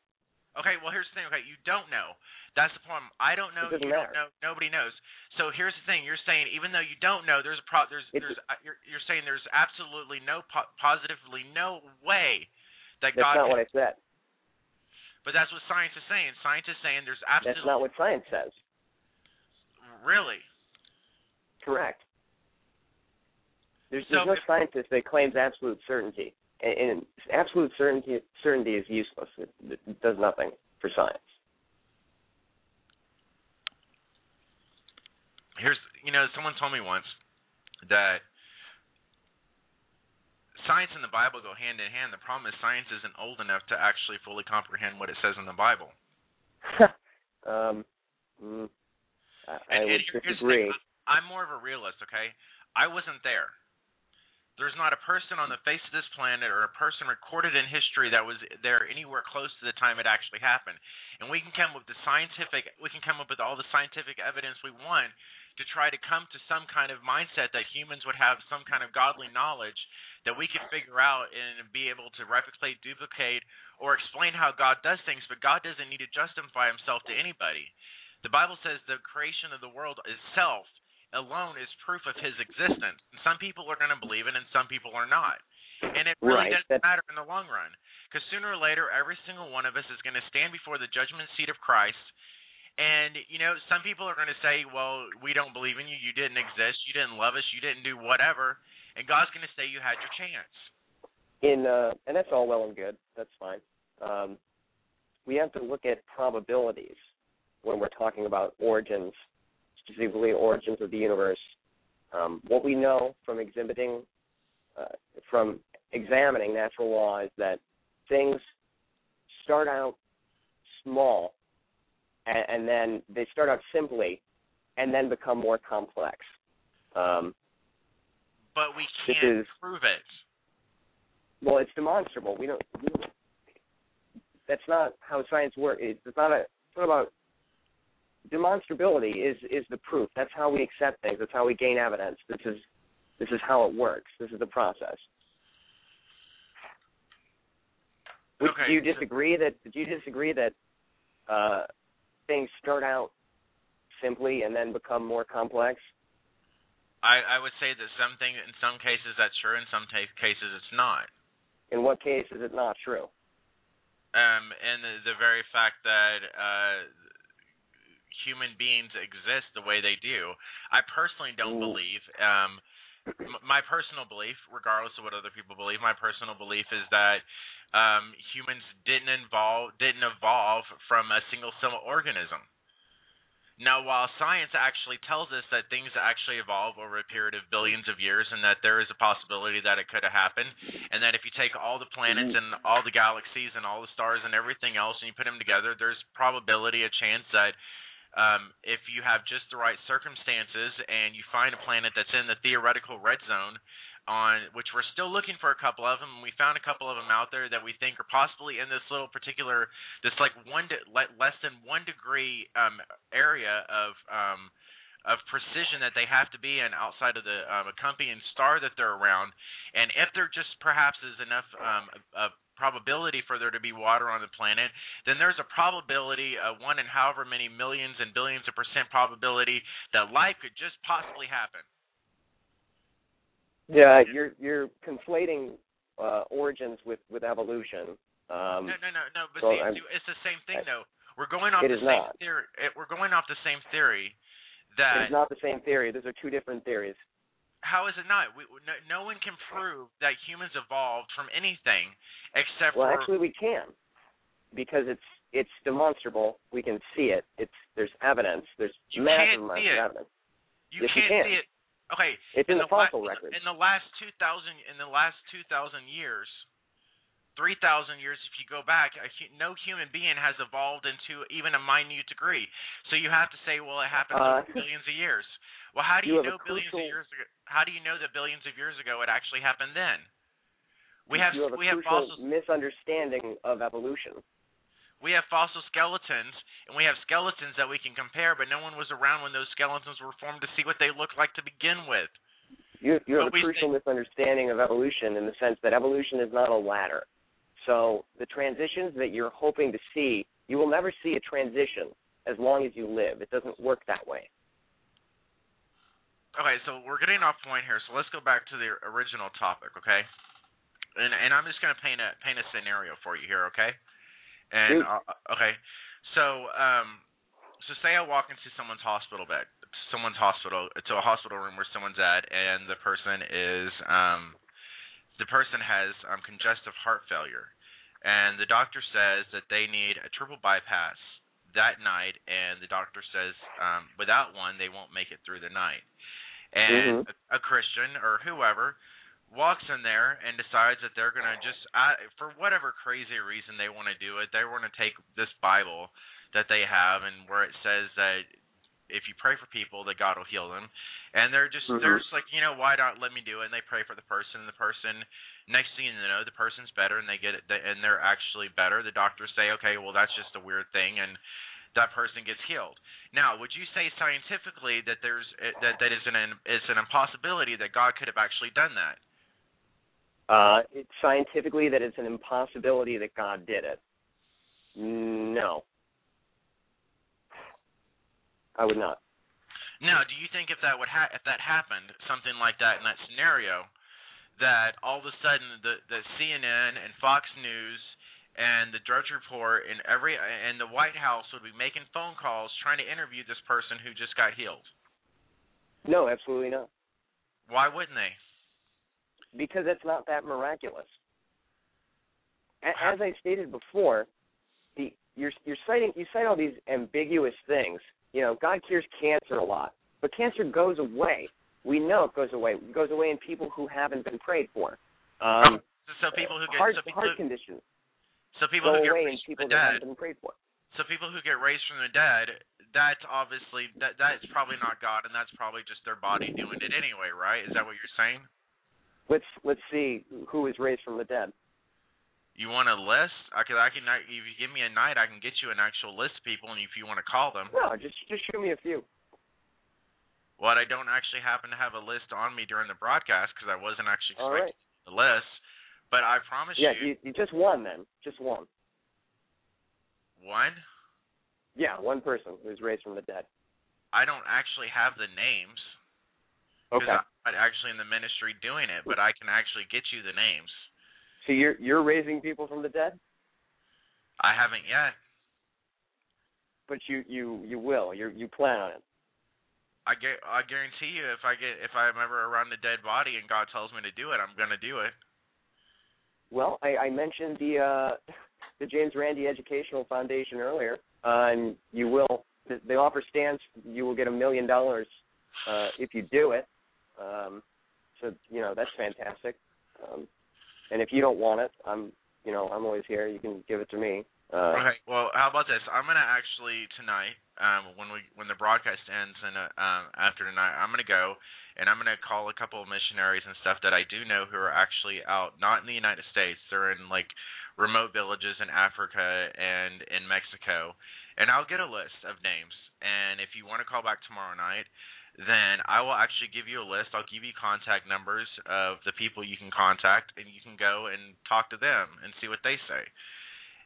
Okay, well here's the thing. Okay, you don't know. That's the problem. I don't know. It doesn't you don't matter. know. Nobody knows. So here's the thing. You're saying even though you don't know, there's a pro. There's It's- there's uh, you're you're saying there's absolutely no po- positively no way that That's God. not can- what I said. but that's what science is saying. Science is saying there's absolutely. That's not what science says. Really? Correct. There's, So there's no if- scientist that claims absolute certainty, and, and absolute certainty certainty is useless. It, it does nothing for science. Here's, you know, someone told me once that science and the Bible go hand in hand. The problem is science isn't old enough to actually fully comprehend what it says in the Bible. um, mm, I, And, and would here- here's the disagree. thing. I'm more of a realist, okay? I wasn't there. There's not a person on the face of this planet or a person recorded in history that was there anywhere close to the time it actually happened. And we can come up with the scientific we can come up with all the scientific evidence we want to try to come to some kind of mindset that humans would have some kind of godly knowledge that we could figure out and be able to replicate, duplicate, or explain how God does things, but God doesn't need to justify himself to anybody. The Bible says the creation of the world itself alone is proof of his existence. And some people are going to believe it and some people are not. And it really Right, doesn't that- matter in the long run. Because sooner or later, every single one of us is going to stand before the judgment seat of Christ. And, you know, some people are going to say, well, we don't believe in you. You didn't exist. You didn't love us. You didn't do whatever. And God's going to say you had your chance. in uh, and that's all well and good. That's fine. Um, we have to look at probabilities when we're talking about origins, specifically origins of the universe. Um, what we know from exhibiting, uh, from examining natural law is that things start out small, and, and then they start out simply, and then become more complex. Um, But we can't is- prove it. well, it's demonstrable. We don't. We don't that's not how science works. It's not a. It's not about demonstrability. Is is the proof? That's how we accept things. That's how we gain evidence. This is this is how it works. This is the process. Okay, do you disagree that? Do you disagree that uh, things start out simply and then become more complex? I, I would say that some thing, in some cases that's true, in some ta- cases it's not. In what case is it not true? um, and the, the very fact that uh, human beings exist the way they do. I personally don't believe. Um, my personal belief, regardless of what other people believe, my personal belief is that um, humans didn't involve didn't evolve from a single cell organism. Now, while science actually tells us that things actually evolve over a period of billions of years and that there is a possibility that it could have happened, and that if you take all the planets and all the galaxies and all the stars and everything else and you put them together, there's probability, a chance that um, if you have just the right circumstances and you find a planet that's in the theoretical red zone, on which we're still looking for a couple of them, we found a couple of them out there that we think are possibly in this little particular, this like one de- le- less than one degree um, area of um, of precision that they have to be in outside of the um, accompanying star that they're around, and if there just perhaps is enough um, of probability for there to be water on the planet, then there's a probability, uh, one in however many millions and billions of percent probability that life could just possibly happen. Yeah, you're you're conflating uh, origins with with evolution. Um, no, no, no, no. But so see, it's the same thing, though. We're going off the same not. theory. It, we're going off the same theory that is not the same theory. Those are two different theories. How is it not? We, no, no one can prove that humans evolved from anything except Well, for actually, we can because it's it's demonstrable. We can see it. It's there's evidence. There's You massive can't amounts see of it. evidence. you yes, can't can. see it. Okay, It's in, the, la- fossil records. in the last two thousand in the last two thousand years, three thousand years, if you go back, a, no human being has evolved into even a minute degree. So you have to say, well, it happened Uh, over billions of years. Well, how do you you, know billions of years ago? How do you know that billions of years ago it actually happened then? We have have a we have crucial fossils misunderstanding of evolution. we have fossil skeletons and we have skeletons that we can compare, but no one was around when those skeletons were formed to see what they looked like to begin with. You you have But a crucial misunderstanding of evolution in the sense that evolution is not a ladder. So the transitions that you're hoping to see, you will never see a transition as long as you live. It doesn't work that way. Okay, so we're getting off point here, so let's go back to the original topic, okay? And and I'm just gonna paint a paint a scenario for you here, okay? And uh, okay, so um, so say I walk into someone's hospital bed. someone's hospital to a hospital room where someone's at, and the person is um, the person has um, congestive heart failure, and the doctor says that they need a triple bypass that night, and the doctor says um, without one they won't make it through the night. And Mhm. a, Christian or whoever walks in there and decides that they're going to just, uh, for whatever crazy reason they want to do it, they want to take this Bible that they have and where it says that if you pray for people that God will heal them, and they're just Mhm. they're just like you know why not let me do it, and they pray for the person, and the person next thing you know the person's better and they get it and they're actually better. The doctors say okay well that's just a weird thing and that person gets healed. Now, would you say scientifically that there's that that is an it's an impossibility that God could have actually done that? Uh, it's scientifically that it's an impossibility that God did it. No, I would not. Now, do you think if that would ha- if that happened, something like that in that scenario, that all of a sudden the the CNN and Fox News and the Drudge Report and every and the White House would be making phone calls trying to interview this person who just got healed? No, absolutely not. Why wouldn't they? Because it's not that miraculous. As I stated before, the you're you're citing you cite all these ambiguous things. You know, God cures cancer a lot, but cancer goes away. We know it goes away. It goes away in people who haven't been prayed for. Um, So people who get heart so people heart conditions so people who get raised from the dead haven't been prayed for. so people who get raised from the dead that's obviously that that's probably not God and that's probably just their body doing it anyway, right? Is that what you're saying? Let's let's see who is raised from the dead. You want a list? I can I can if you give me a night I can get you an actual list of people and if you want to call them. No, just just show me a few. What I don't actually happen to have a list on me during the broadcast because I wasn't actually All expecting right. the list. But I promise Yeah, you, you, you just one then. Just one. one, Yeah, one person who's raised from the dead. I don't actually have the names Okay. I'm not actually in the ministry doing it, but I can actually get you the names. So you're you're raising people from the dead, I haven't yet. but you you you will. You you plan on it. I get I guarantee you if I get if I'm ever around a dead body and God tells me to do it, I'm gonna do it. Well, I, I mentioned the uh, the James Randi Educational Foundation earlier, uh, and you will. The, the offer stands. You will get a million dollars uh, if you do it. Um, so you know that's fantastic. Um, and if you don't want it, I'm you know I'm always here. You can give it to me. Uh, okay. Well, how about this? I'm gonna actually tonight, um, when we when the broadcast ends and uh, um, after tonight, I'm gonna go and I'm gonna call a couple of missionaries and stuff that I do know who are actually out, not in the United States. They're in like remote villages in Africa and in Mexico, and I'll get a list of names. And if you want to call back tomorrow night, then I will actually give you a list. I'll give you contact numbers of the people you can contact, and you can go and talk to them and see what they say,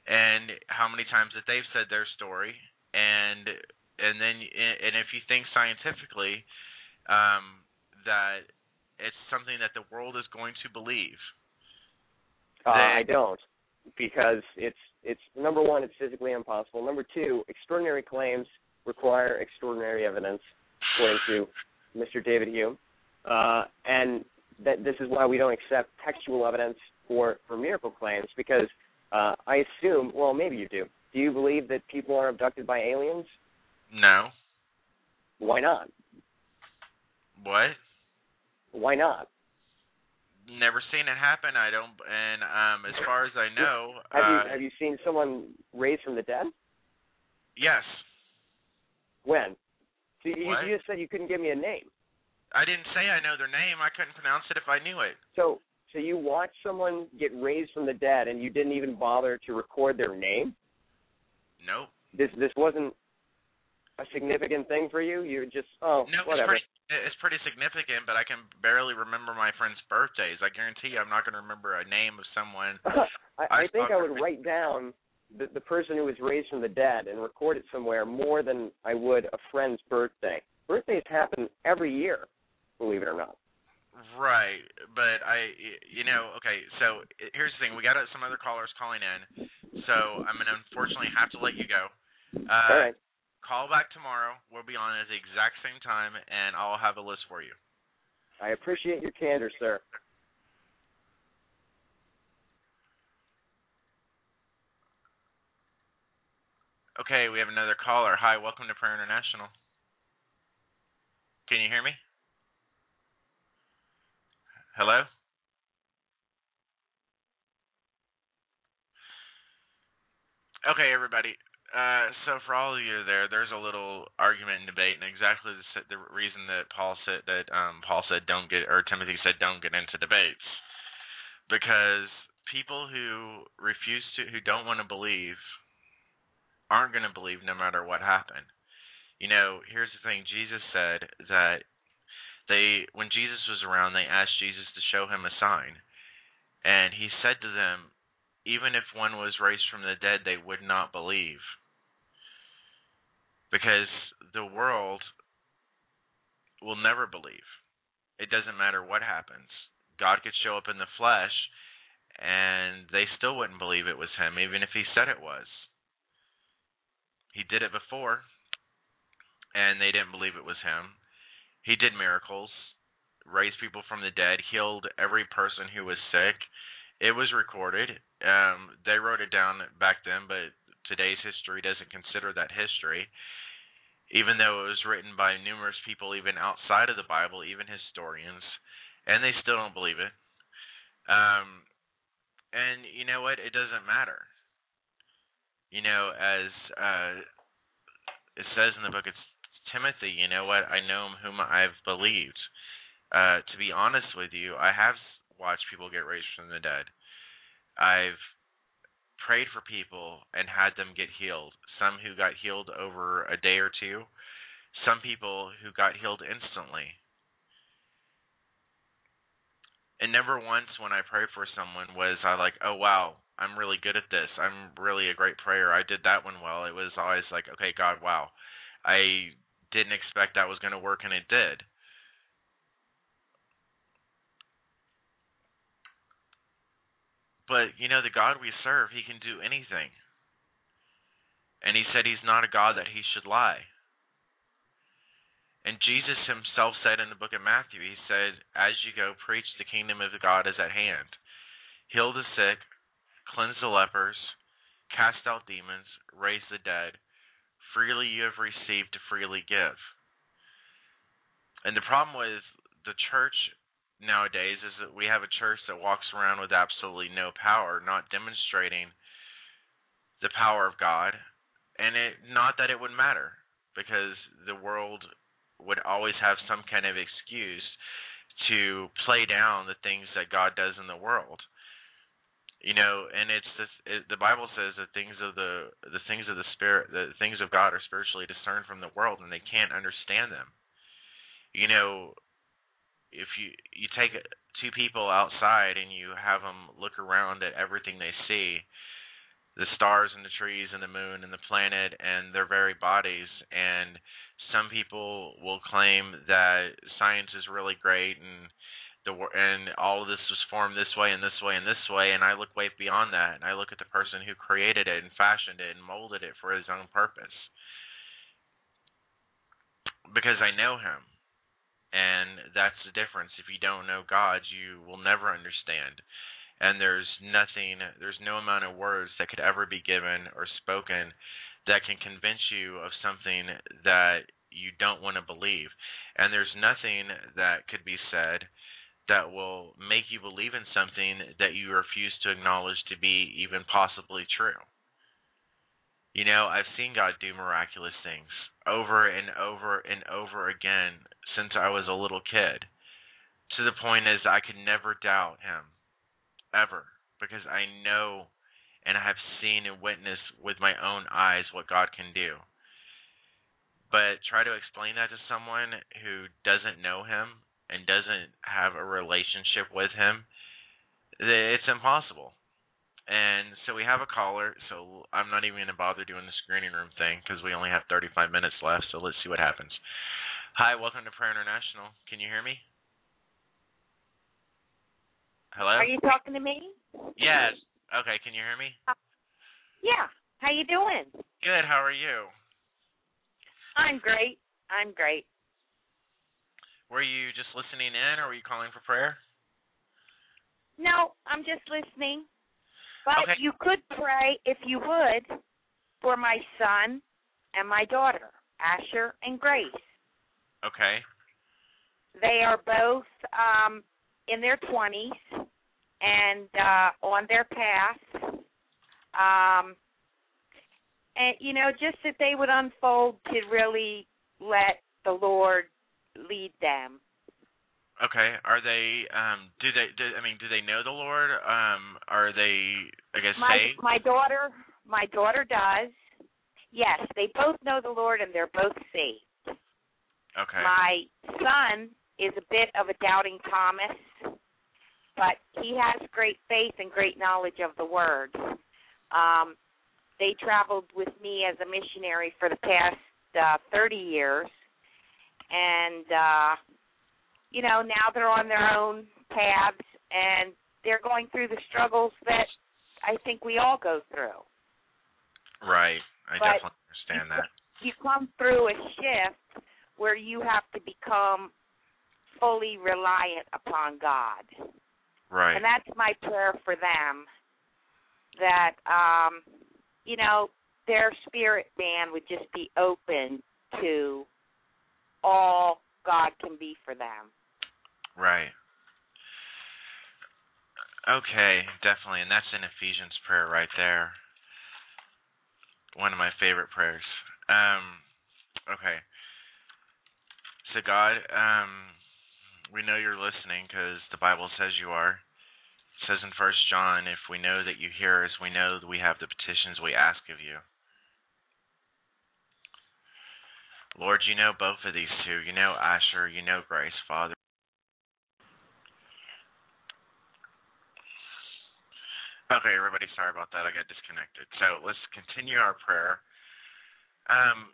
and how many times that they've said their story, and and then and if you think scientifically um, that it's something that the world is going to believe, Uh, I don't, because it's it's number one, it's physically impossible. Number two, extraordinary claims require extraordinary evidence, according to Mr. David Hume, uh, and that this is why we don't accept textual evidence for for miracle claims because uh, I assume, well, maybe you do. Do you believe that people are abducted by aliens? no, Why not? what? Why not? Never seen it happen. I don't. And um, as far as I know, Have uh, you have you seen someone raised from the dead? yes, When? So you, you just said you couldn't give me a name. I didn't say I know their name. I couldn't pronounce it if I knew it. So so you watched someone get raised from the dead and you didn't even bother to record their name? Nope. This this wasn't a significant thing for you? You just oh No, it's pretty. It's pretty significant, but I can barely remember my friends' birthdays. I guarantee you, I'm not going to remember a name of someone. I, I I think I would write down the the person who was raised from the dead and record it somewhere more than I would a friend's birthday. Birthdays happen every year, believe it or not. Right, but I, you know, okay. So here's the thing: we got some other callers calling in, so I'm gonna unfortunately have to let you go. Uh, All right. Call back tomorrow. We'll be on at the exact same time, and I'll have a list for you. I appreciate your candor, sir. Okay, we have another caller. Hi, welcome to Prayer International. Can you hear me? Hello? Okay, everybody. Uh, so for all of you there, there's a little argument and debate, and exactly the, the reason that Paul said that um, Paul said don't get or Timothy said don't get into debates, because people who refuse to, who don't want to believe, aren't going to believe no matter what happened. You know, here's the thing: Jesus said that they, when Jesus was around, they asked Jesus to show him a sign, and he said to them, even if one was raised from the dead, they would not believe because the world will never believe. It doesn't matter what happens. God could show up in the flesh and they still wouldn't believe it was him, even if he said it was. He did it before and they didn't believe it was him. He did miracles, raised people from the dead, healed every person who was sick. It was recorded. Um, they wrote it down back then, but today's history doesn't consider that history even though it was written by numerous people even outside of the Bible, even historians, and they still don't believe it. Um, and you know what? It doesn't matter. You know, as uh, it says in the book, it's Timothy. You know what? I know whom I've believed. Uh, to be honest with you, I have watched people get raised from the dead. I've prayed for people and had them get healed. Some who got healed over a day or two, some people who got healed instantly. And never once when I pray for someone was I like, oh wow, I'm really good at this. I'm really a great prayer. I did that one well. It was always like, okay, God, wow. I didn't expect that was going to work and it did. But, you know, the God we serve, he can do anything. And he said he's not a God that he should lie. And Jesus himself said in the book of Matthew, he said, As you go, preach the kingdom of God is at hand. Heal the sick, cleanse the lepers, cast out demons, raise the dead. Freely you have received, to freely give. And the problem with the church nowadays is that we have a church that walks around with absolutely no power, not demonstrating the power of God, and it not that it would matter because the world would always have some kind of excuse to play down the things that God does in the world. You know, and it's this, it, the Bible says that things of the the things of the spirit, the things of God are spiritually discerned from the world, and they can't understand them. You know, if you you take two people outside and you have them look around at everything they see the stars and the trees and the moon and the planet and their very bodies and some people will claim that science is really great and the and all of this was formed this way and this way and this way and I look way beyond that and I look at the person who created it and fashioned it and molded it for his own purpose. Because I know him and that's the difference. If you don't know God, you will never understand. And there's nothing, there's no amount of words that could ever be given or spoken that can convince you of something that you don't want to believe. And there's nothing that could be said that will make you believe in something that you refuse to acknowledge to be even possibly true. You know, I've seen God do miraculous things over and over and over again since I was a little kid. To the point is I could never doubt him ever because I know and I have seen and witnessed with my own eyes what God can do. But try to explain that to someone who doesn't know him and doesn't have a relationship with him, it's impossible. And so we have a caller, so I'm not even going to bother doing the screening room thing because we only have 35 minutes left, so let's see what happens. Hi, welcome to Prayer International. Can you hear me? Hello? Are you talking to me? Yes. Okay, can you hear me? Uh, yeah. How you doing? Good. How are you? I'm great. I'm great. Were you just listening in, or were you calling for prayer? No, I'm just listening. But Okay. you could pray, if you would, for my son and my daughter, Asher and Grace. Okay. They are both um, in their 20s and uh, on their path. Um, and, you know, just that they would unfold to really let the Lord lead them. Okay. Are they? Um. Do they? Do, I mean, do they know the Lord? Um. Are they? I guess My saved. my daughter my daughter does. Yes, they both know the Lord and they're both saved. Okay. My son is a bit of a doubting Thomas, but he has great faith and great knowledge of the Word. Um, they traveled with me as a missionary for the past uh, 30 years, and uh, you know now they're on their own paths and they're going through the struggles that I think we all go through. right. I but definitely understand that. you come through a shift where you have to become fully reliant upon God. Right. And that's my prayer for them that um you know their spirit man would just be open to all God can be for them. Right. Okay, definitely, and that's an Ephesians prayer right there. One of my favorite prayers. Um, okay. So God, um, we know you're listening because the Bible says you are. It says in First John, if we know that you hear us, we know that we have the petitions we ask of you. Lord, you know both of these two. You know Asher. You know Grace, Father. Okay, everybody, sorry about that. I got disconnected. So let's continue our prayer. Um,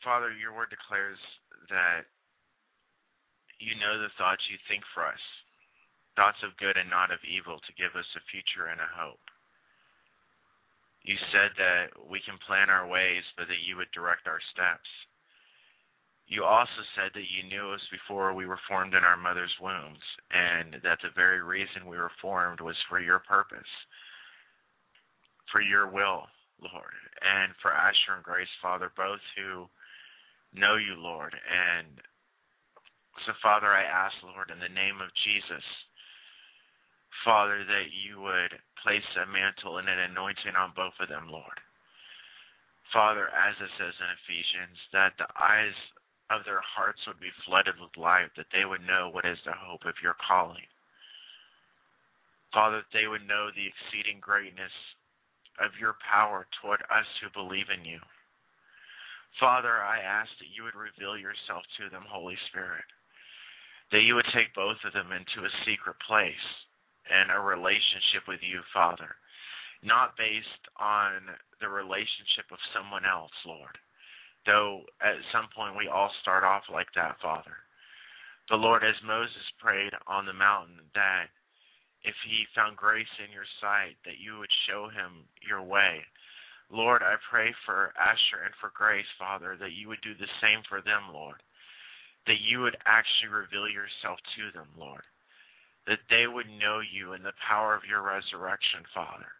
Father, your word declares that you know the thoughts you think for us, thoughts of good and not of evil, to give us a future and a hope. You said that we can plan our ways, but that you would direct our steps. You also said that you knew us before we were formed in our mother's wombs, and that the very reason we were formed was for your purpose, for your will, Lord, and for Asher and Grace, Father, both who know you, Lord. And so, Father, I ask, Lord, in the name of Jesus, Father, that you would place a mantle and an anointing on both of them, Lord. Father, as it says in Ephesians, that the eyes of their hearts would be flooded with light, that they would know what is the hope of your calling. Father, that they would know the exceeding greatness of your power toward us who believe in you. Father, I ask that you would reveal yourself to them, Holy Spirit, that you would take both of them into a secret place and a relationship with you, Father, not based on the relationship of someone else, Lord though at some point we all start off like that, Father. But Lord, as Moses prayed on the mountain, that if he found grace in your sight, that you would show him your way. Lord, I pray for Asher and for Grace, Father, that you would do the same for them, Lord. That you would actually reveal yourself to them, Lord. That they would know you and the power of your resurrection, Father.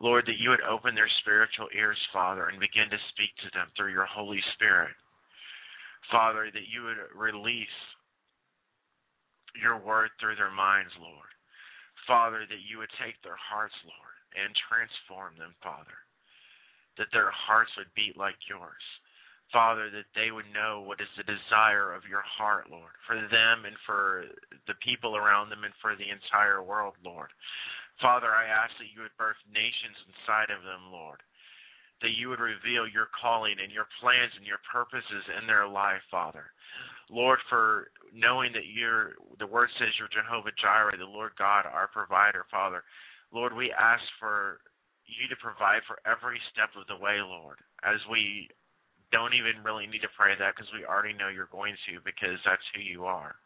Lord, that you would open their spiritual ears, Father, and begin to speak to them through your Holy Spirit. Father, that you would release your word through their minds, Lord. Father, that you would take their hearts, Lord, and transform them, Father. That their hearts would beat like yours. Father, that they would know what is the desire of your heart, Lord, for them and for the people around them and for the entire world, Lord. Father, I ask that you would birth nations inside of them, Lord. That you would reveal your calling and your plans and your purposes in their life, Father. Lord, for knowing that you're, the word says you're Jehovah Jireh, the Lord God, our provider, Father. Lord, we ask for you to provide for every step of the way, Lord, as we don't even really need to pray that because we already know you're going to because that's who you are.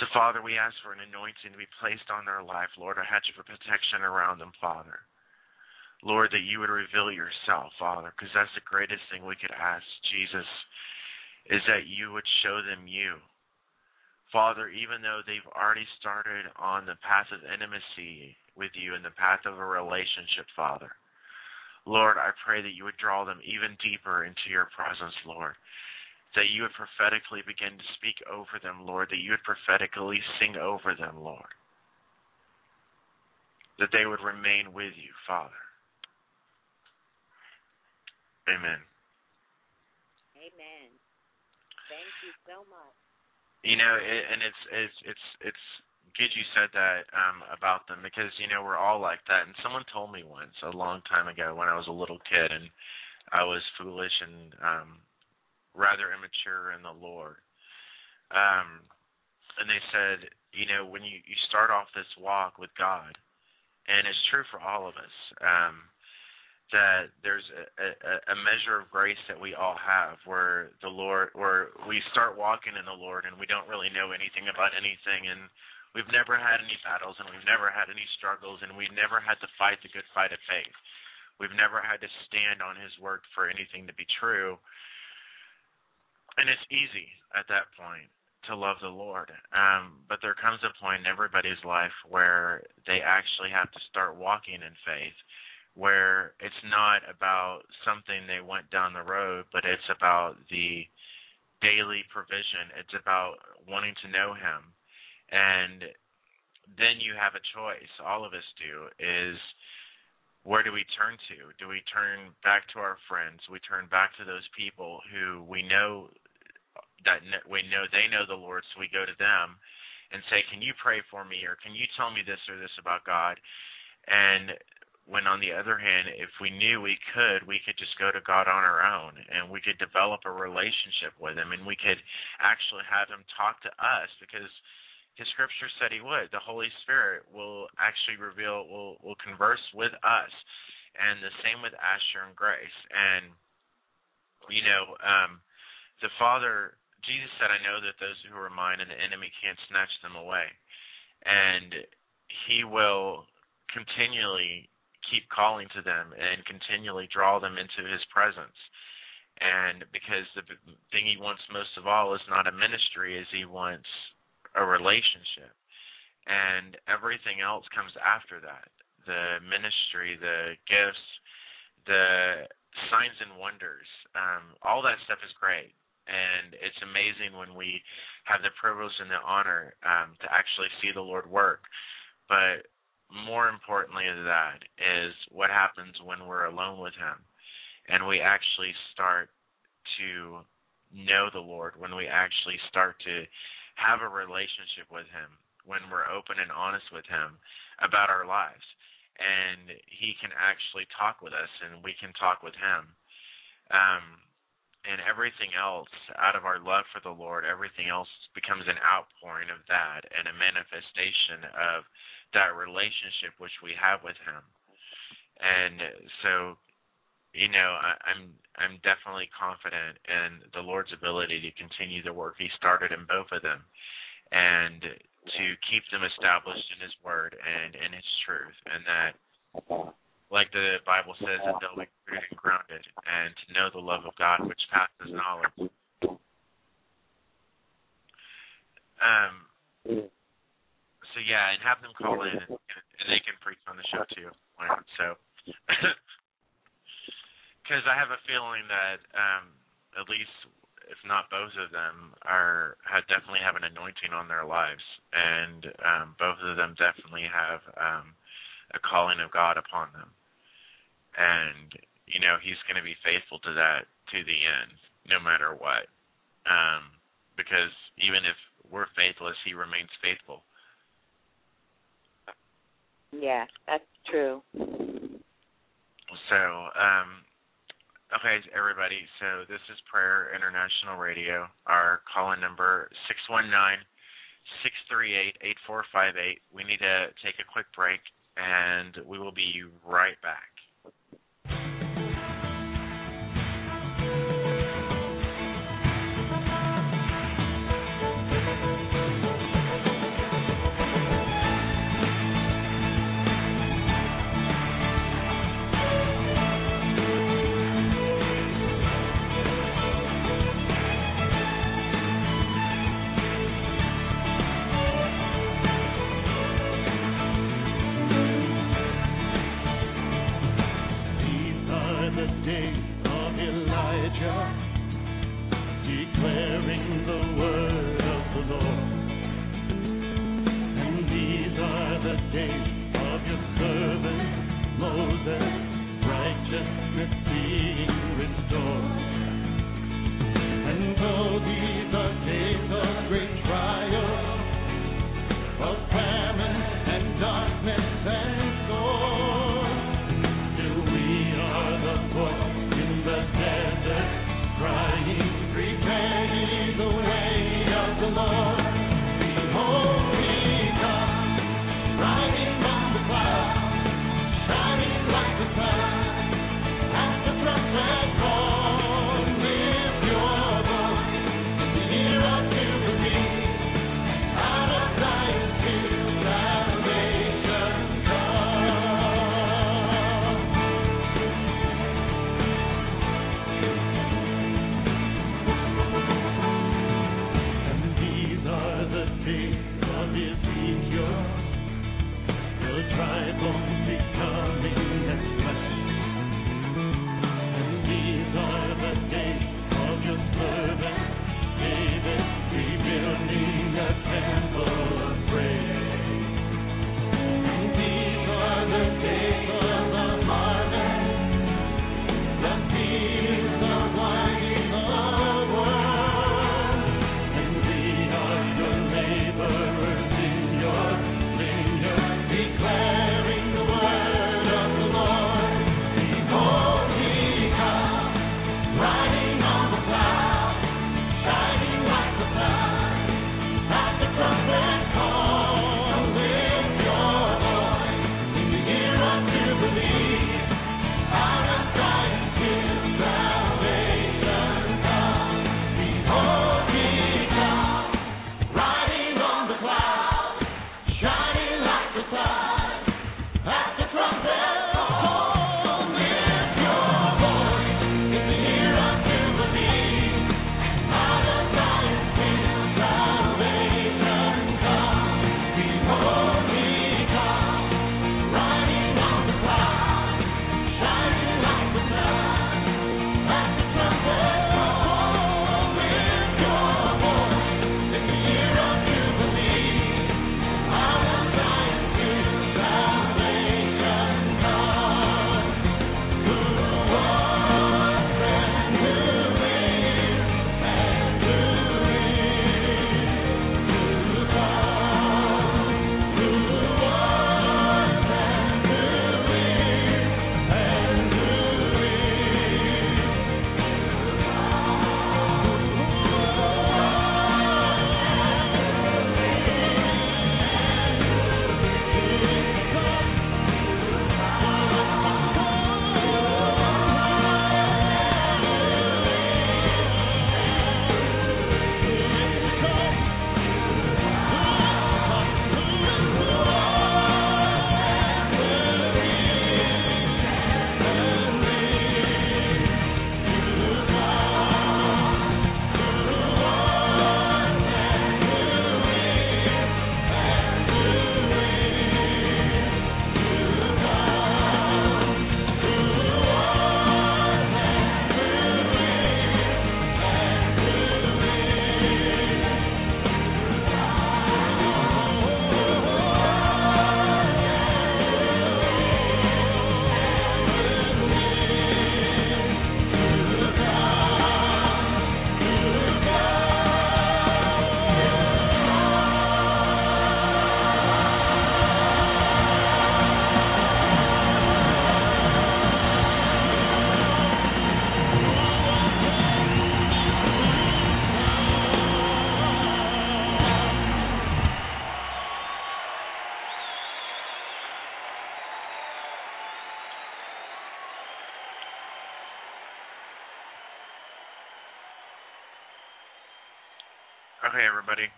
So, Father, we ask for an anointing to be placed on their life, Lord, a hedge of protection around them, Father. Lord, that you would reveal yourself, Father, because that's the greatest thing we could ask, Jesus, is that you would show them you. Father, even though they've already started on the path of intimacy with you in the path of a relationship, Father, Lord, I pray that you would draw them even deeper into your presence, Lord. That you would prophetically begin to speak over them, Lord. That you would prophetically sing over them, Lord. That they would remain with you, Father. Amen. Amen. Thank you so much. You know, it, and it's it's it's it's good you said that um about them because you know we're all like that. And someone told me once a long time ago when I was a little kid and I was foolish and um rather immature in the Lord. Um and they said you know when you you start off this walk with God and it's true for all of us um that there's a, a, a measure of grace that we all have where the Lord where we start walking in the Lord and we don't really know anything about anything. And we've never had any battles and we've never had any struggles and we've never had to fight the good fight of faith. We've never had to stand on his word for anything to be true. And it's easy at that point to love the Lord. Um, but there comes a point in everybody's life where they actually have to start walking in faith where it's not about something they went down the road, but it's about the daily provision. It's about wanting to know Him. And then you have a choice, all of us do, is where do we turn to? Do we turn back to our friends? We turn back to those people who we know that we know they know the Lord, so we go to them and say, "Can you pray for me?" or "Can you tell me this or this about God?" And when on the other hand, if we knew we could, we could just go to God on our own and we could develop a relationship with him and we could actually have him talk to us because his scripture said he would. The Holy Spirit will actually reveal will will converse with us. And the same with Asher and Grace. And you know, um the Father Jesus said, I know that those who are mine and the enemy can't snatch them away. And he will continually keep calling to them and continually draw them into his presence. And because the thing he wants most of all is not a ministry, is he wants a relationship. And everything else comes after that. The ministry, the gifts, the signs and wonders, um, all that stuff is great. And it's amazing when we have the privilege and the honor um, to actually see the Lord work. But more importantly than that is what happens when we're alone with him and we actually start to know the Lord, when we actually start to have a relationship with him, when we're open and honest with him about our lives. And he can actually talk with us and we can talk with him. Um, and everything else out of our love for the Lord, everything else becomes an outpouring of that and a manifestation of that relationship which we have with him. And so, you know, I, I'm I'm definitely confident in the Lord's ability to continue the work He started in both of them, and to keep them established in His Word and in His truth, and that, like the Bible says, that they'll be rooted and grounded, and to know the love of God which passes knowledge. Um, so yeah, and have them call in, and, and they can preach on the show too. So, because I have a feeling that um, at least, if not both of them, are have definitely have an anointing on their lives, and um, both of them definitely have um, a calling of God upon them, and you know He's going to be faithful to that to the end, no matter what. Um, because even if we're faithless, He remains faithful. Yeah, that's true. So, um, okay, everybody. So this is Prayer International Radio. Our call-in number six one nine six three eight eight four five eight. We need to take a quick break, and we will be right back. Okay, everybody,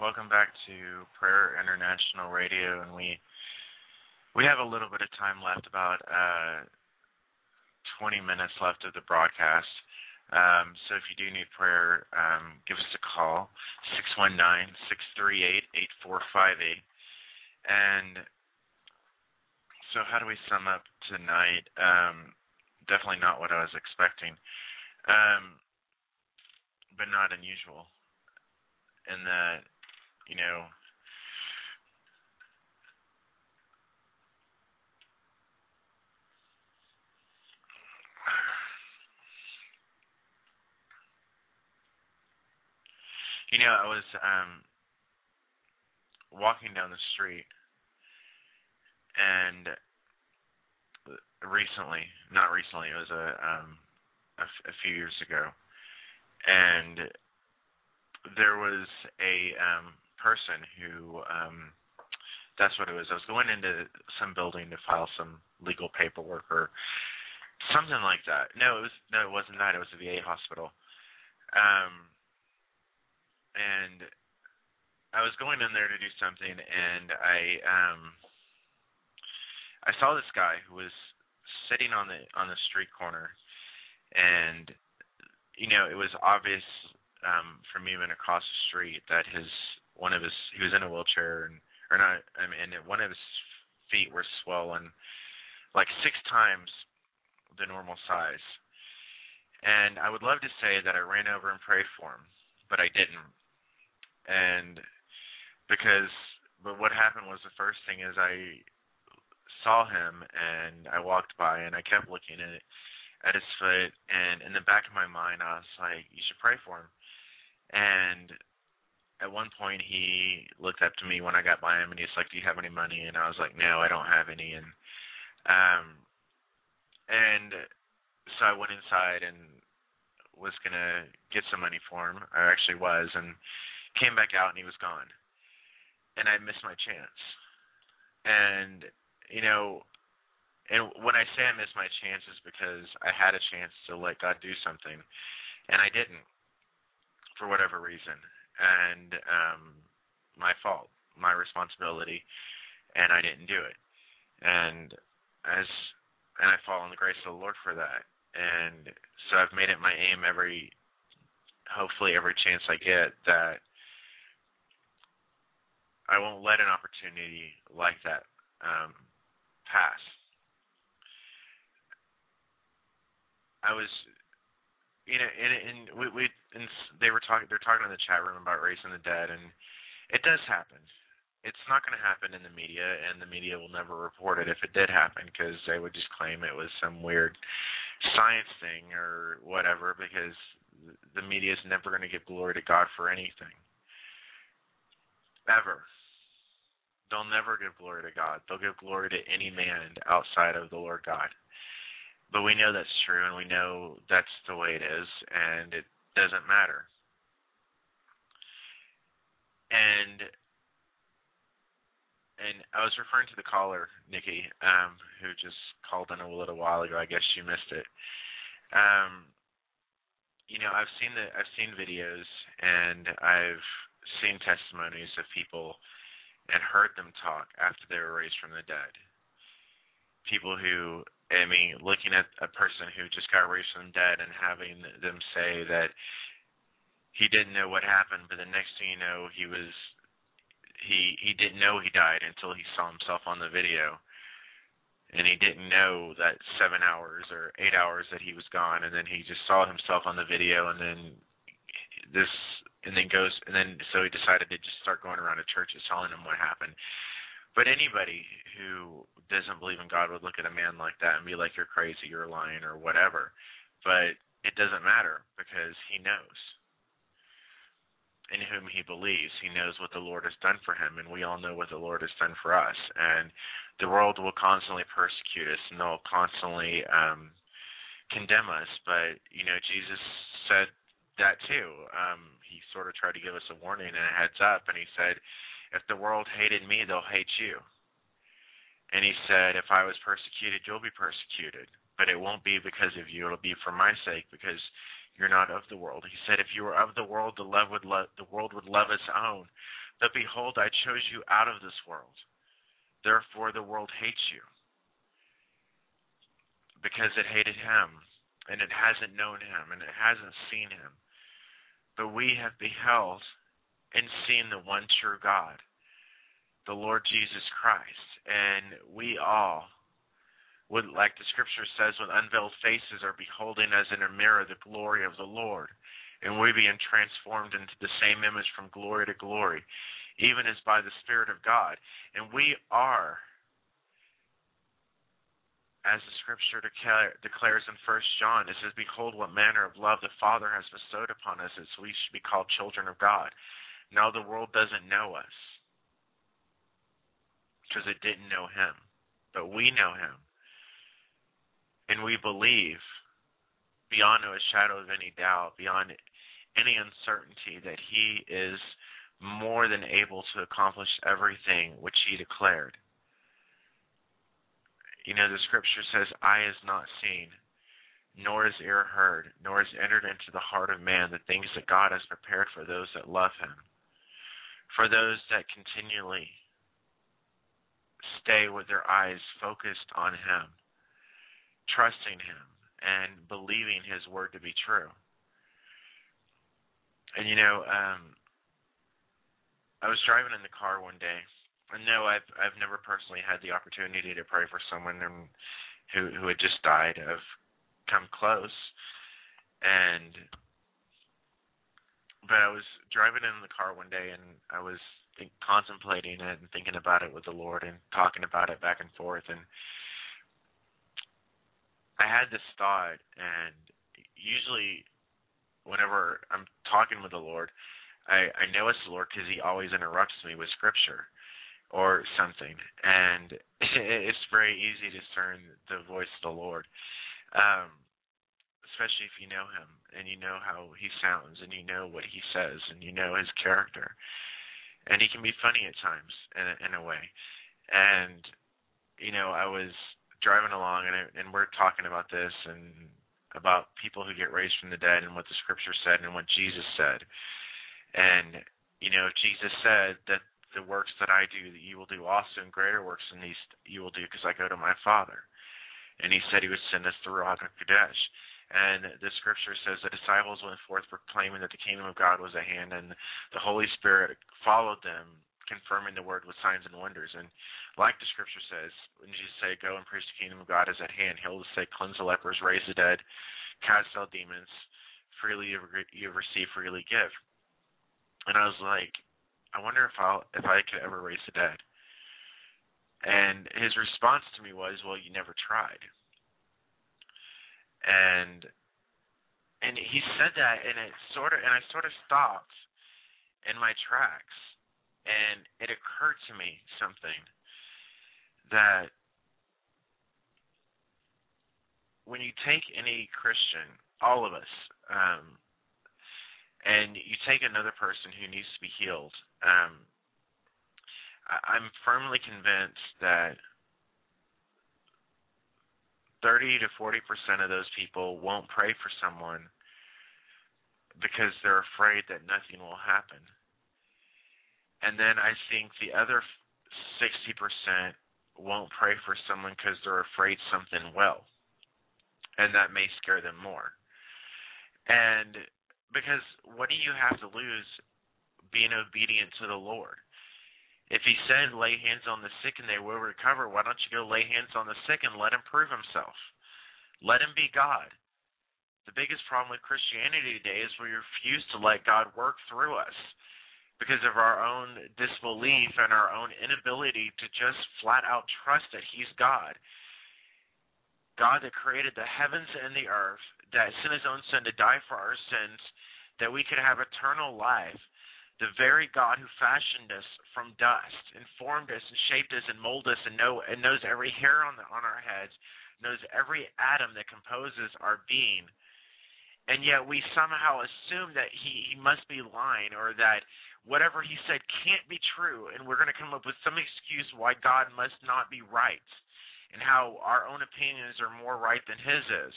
welcome back to Prayer International Radio, and we we have a little bit of time left, about uh, 20 minutes left of the broadcast. Um, so if you do need prayer, um, give us a call, 619-638-8458. And so how do we sum up tonight? Um, definitely not what I was expecting, um, but not unusual. In that, you know, You know, I was um walking down the street and recently, not recently, it was a um a, f- a few years ago. And there was a um person who um that's what it was. I was going into some building to file some legal paperwork or something like that. No, it was no, it wasn't that. It was a VA hospital. Um and I was going in there to do something, and I um I saw this guy who was sitting on the on the street corner, and you know it was obvious um from even across the street that his one of his he was in a wheelchair and or not I mean and one of his feet were swollen like six times the normal size. And I would love to say that I ran over and prayed for him, but I didn't and because but what happened was the first thing is I saw him and I walked by and I kept looking at at his foot and in the back of my mind I was like, You should pray for him and at one point he looked up to me when I got by him and he's like, Do you have any money? And I was like, No, I don't have any and um and so I went inside and was gonna get some money for him. I actually was and came back out and he was gone. And I missed my chance. And you know, and when I say I missed my chances because I had a chance to let God do something and I didn't for whatever reason. And um my fault, my responsibility and I didn't do it. And as and I fall in the grace of the Lord for that. And so I've made it my aim every hopefully every chance I get that I won't let an opportunity like that um, pass. I was, you know, and, and we, we and they were talking. They're talking in the chat room about raising the dead, and it does happen. It's not going to happen in the media, and the media will never report it if it did happen because they would just claim it was some weird science thing or whatever. Because the media is never going to give glory to God for anything, ever they'll never give glory to God. They'll give glory to any man outside of the Lord God. But we know that's true, and we know that's the way it is, and it doesn't matter. And and I was referring to the caller, Nikki, um, who just called in a little while ago. I guess she missed it. Um, you know, I've seen the I've seen videos and I've seen testimonies of people and heard them talk after they were raised from the dead. People who, I mean, looking at a person who just got raised from dead and having them say that he didn't know what happened, but the next thing you know, he was he he didn't know he died until he saw himself on the video, and he didn't know that seven hours or eight hours that he was gone, and then he just saw himself on the video, and then this and then goes and then so he decided to just start going around to churches telling them what happened. But anybody who doesn't believe in God would look at a man like that and be like, "You're crazy, you're lying, or whatever." But it doesn't matter because he knows in whom he believes. He knows what the Lord has done for him, and we all know what the Lord has done for us. And the world will constantly persecute us, and they'll constantly um, condemn us. But you know, Jesus said that too. Um, he sort of tried to give us a warning and a heads up, and he said, "If the world hated me, they'll hate you." And he said, "If I was persecuted, you'll be persecuted, but it won't be because of you. It'll be for my sake, because You're not of the world. He said, If you were of the world, the love would love the world would love its own. But behold, I chose you out of this world. Therefore the world hates you. Because it hated him, and it hasn't known him, and it hasn't seen him. But we have beheld and seen the one true God, the Lord Jesus Christ. And we all would, like the scripture says, with unveiled faces are beholding as in a mirror the glory of the Lord. And we're being transformed into the same image from glory to glory, even as by the Spirit of God. And we are, as the scripture declare, declares in First John, it says, Behold, what manner of love the Father has bestowed upon us, that we should be called children of God. Now the world doesn't know us because it didn't know Him, but we know Him and we believe beyond a shadow of any doubt, beyond any uncertainty, that He is more than able to accomplish everything which He declared. You know, the scripture says, Eye is not seen, nor is ear heard, nor is entered into the heart of man the things that God has prepared for those that love Him, for those that continually stay with their eyes focused on Him trusting Him and believing His word to be true. And you know, um, I was driving in the car one day. And no, I've I've never personally had the opportunity to pray for someone who who had just died. I've come close, and but I was driving in the car one day, and I was think, contemplating it and thinking about it with the Lord and talking about it back and forth, and I had this thought, and usually, whenever I'm talking with the Lord, I I know it's the Lord because He always interrupts me with Scripture or something, and it's very easy to discern the voice of the Lord, um, especially if you know Him and you know how He sounds and you know what He says and you know His character, and He can be funny at times in a, in a way, and you know I was driving along and and we're talking about this and about people who get raised from the dead and what the scripture said and what Jesus said. And you know, Jesus said that the works that I do that you will do also and greater works than these you will do because I go to my Father. And he said he would send us the Ruach HaKodesh. And the scripture says the disciples went forth proclaiming that the kingdom of God was at hand, and the Holy Spirit followed them, confirming the word with signs and wonders. And like the scripture says, when Jesus say, "Go and preach the kingdom of God is at hand," He'll say, "Cleanse the lepers, raise the dead, cast out demons. Freely you receive, freely give." And I was like, I wonder if I'll if I could ever raise the dead. And his response to me was, "Well, you never tried." And and he said that, and it sort of, and I sort of stopped in my tracks, and it occurred to me something that when you take any Christian, all of us, um, and you take another person who needs to be healed, um, I, I'm firmly convinced that 30 to 40 percent of those people won't pray for someone because they're afraid that nothing will happen. And then I think the other 60 percent won't pray for someone because they're afraid something will. And that may scare them more. And because what do you have to lose being obedient to the Lord? If he said lay hands on the sick and they will recover, why don't you go lay hands on the sick and let him prove himself? Let him be God. The biggest problem with Christianity today is we refuse to let God work through us because of our own disbelief and our own inability to just flat out trust that He's God. God that created the heavens and the earth, that sent His own Son to die for our sins, that we could have eternal life. The very God who fashioned us from dust and formed us and shaped us and molded us and know and knows every hair on the on our heads, knows every atom that composes our being and yet we somehow assume that he, he must be lying or that whatever he said can't be true, and we're going to come up with some excuse why God must not be right, and how our own opinions are more right than his is.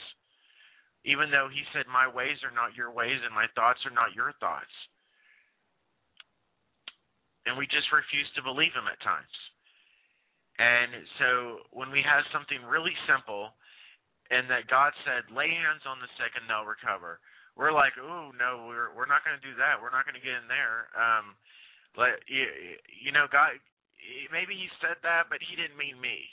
even though he said, My ways are not your ways and my thoughts are not your thoughts. And we just refuse to believe him at times. And so when we have something really simple and that God said, lay hands on the sick and they'll recover, we're like, oh, no, we're, we're not going to do that. We're not going to get in there. Um, like, you, you know, God, maybe he said that, but he didn't mean me.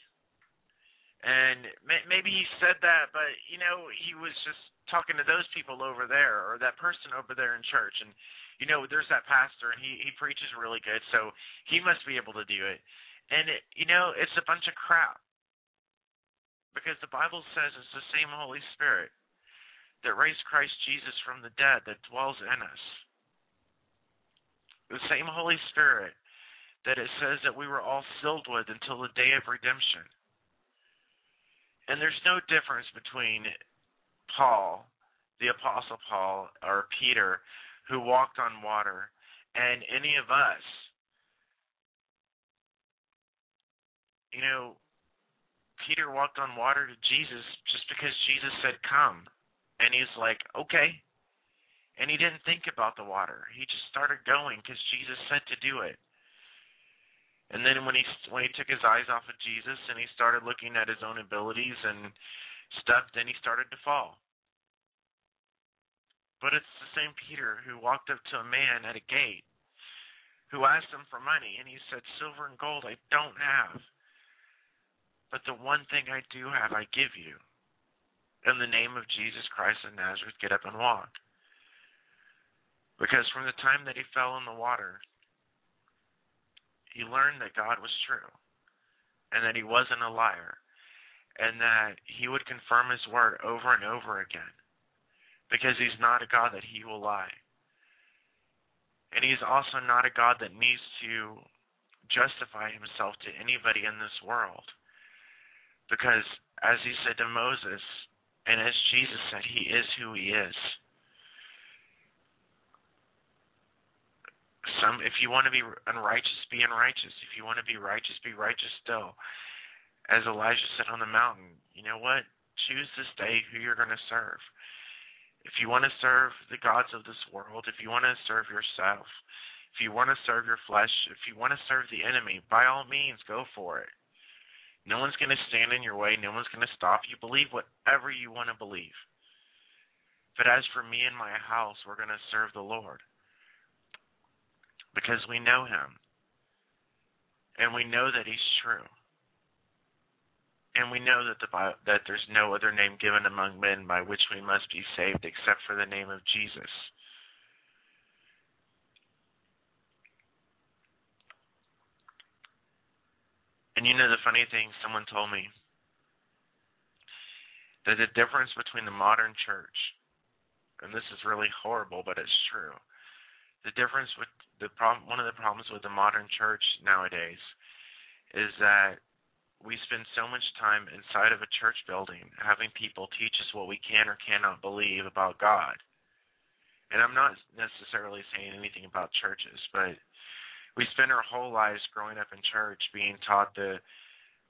And maybe he said that, but you know, he was just talking to those people over there or that person over there in church. And you know, there's that pastor, and he he preaches really good, so he must be able to do it. And it, you know, it's a bunch of crap because the Bible says it's the same Holy Spirit that raised Christ Jesus from the dead that dwells in us. The same Holy Spirit that it says that we were all filled with until the day of redemption. And there's no difference between Paul, the Apostle Paul, or Peter, who walked on water, and any of us. You know, Peter walked on water to Jesus just because Jesus said, Come. And he's like, Okay. And he didn't think about the water. He just started going because Jesus said to do it. And then when he when he took his eyes off of Jesus and he started looking at his own abilities and stuff, then he started to fall. But it's the same Peter who walked up to a man at a gate who asked him for money and he said, Silver and gold I don't have. But the one thing I do have I give you. In the name of Jesus Christ of Nazareth, get up and walk. Because from the time that he fell in the water he learned that God was true and that he wasn't a liar and that he would confirm his word over and over again because he's not a God that he will lie. And he's also not a God that needs to justify himself to anybody in this world. Because as he said to Moses, and as Jesus said, he is who he is. some if you want to be unrighteous, be unrighteous. If you want to be righteous, be righteous still. As Elijah said on the mountain, you know what? Choose this day who you're going to serve. If you want to serve the gods of this world, if you want to serve yourself, if you want to serve your flesh, if you want to serve the enemy, by all means, go for it. No one's going to stand in your way. No one's going to stop you. Believe whatever you want to believe. But as for me and my house, we're going to serve the Lord because we know him and we know that he's true. And we know that the that there's no other name given among men by which we must be saved except for the name of Jesus. And you know the funny thing someone told me that the difference between the modern church and this is really horrible but it's true the difference with the problem, one of the problems with the modern church nowadays is that we spend so much time inside of a church building having people teach us what we can or cannot believe about God. And I'm not necessarily saying anything about churches, but we spend our whole lives growing up in church being taught the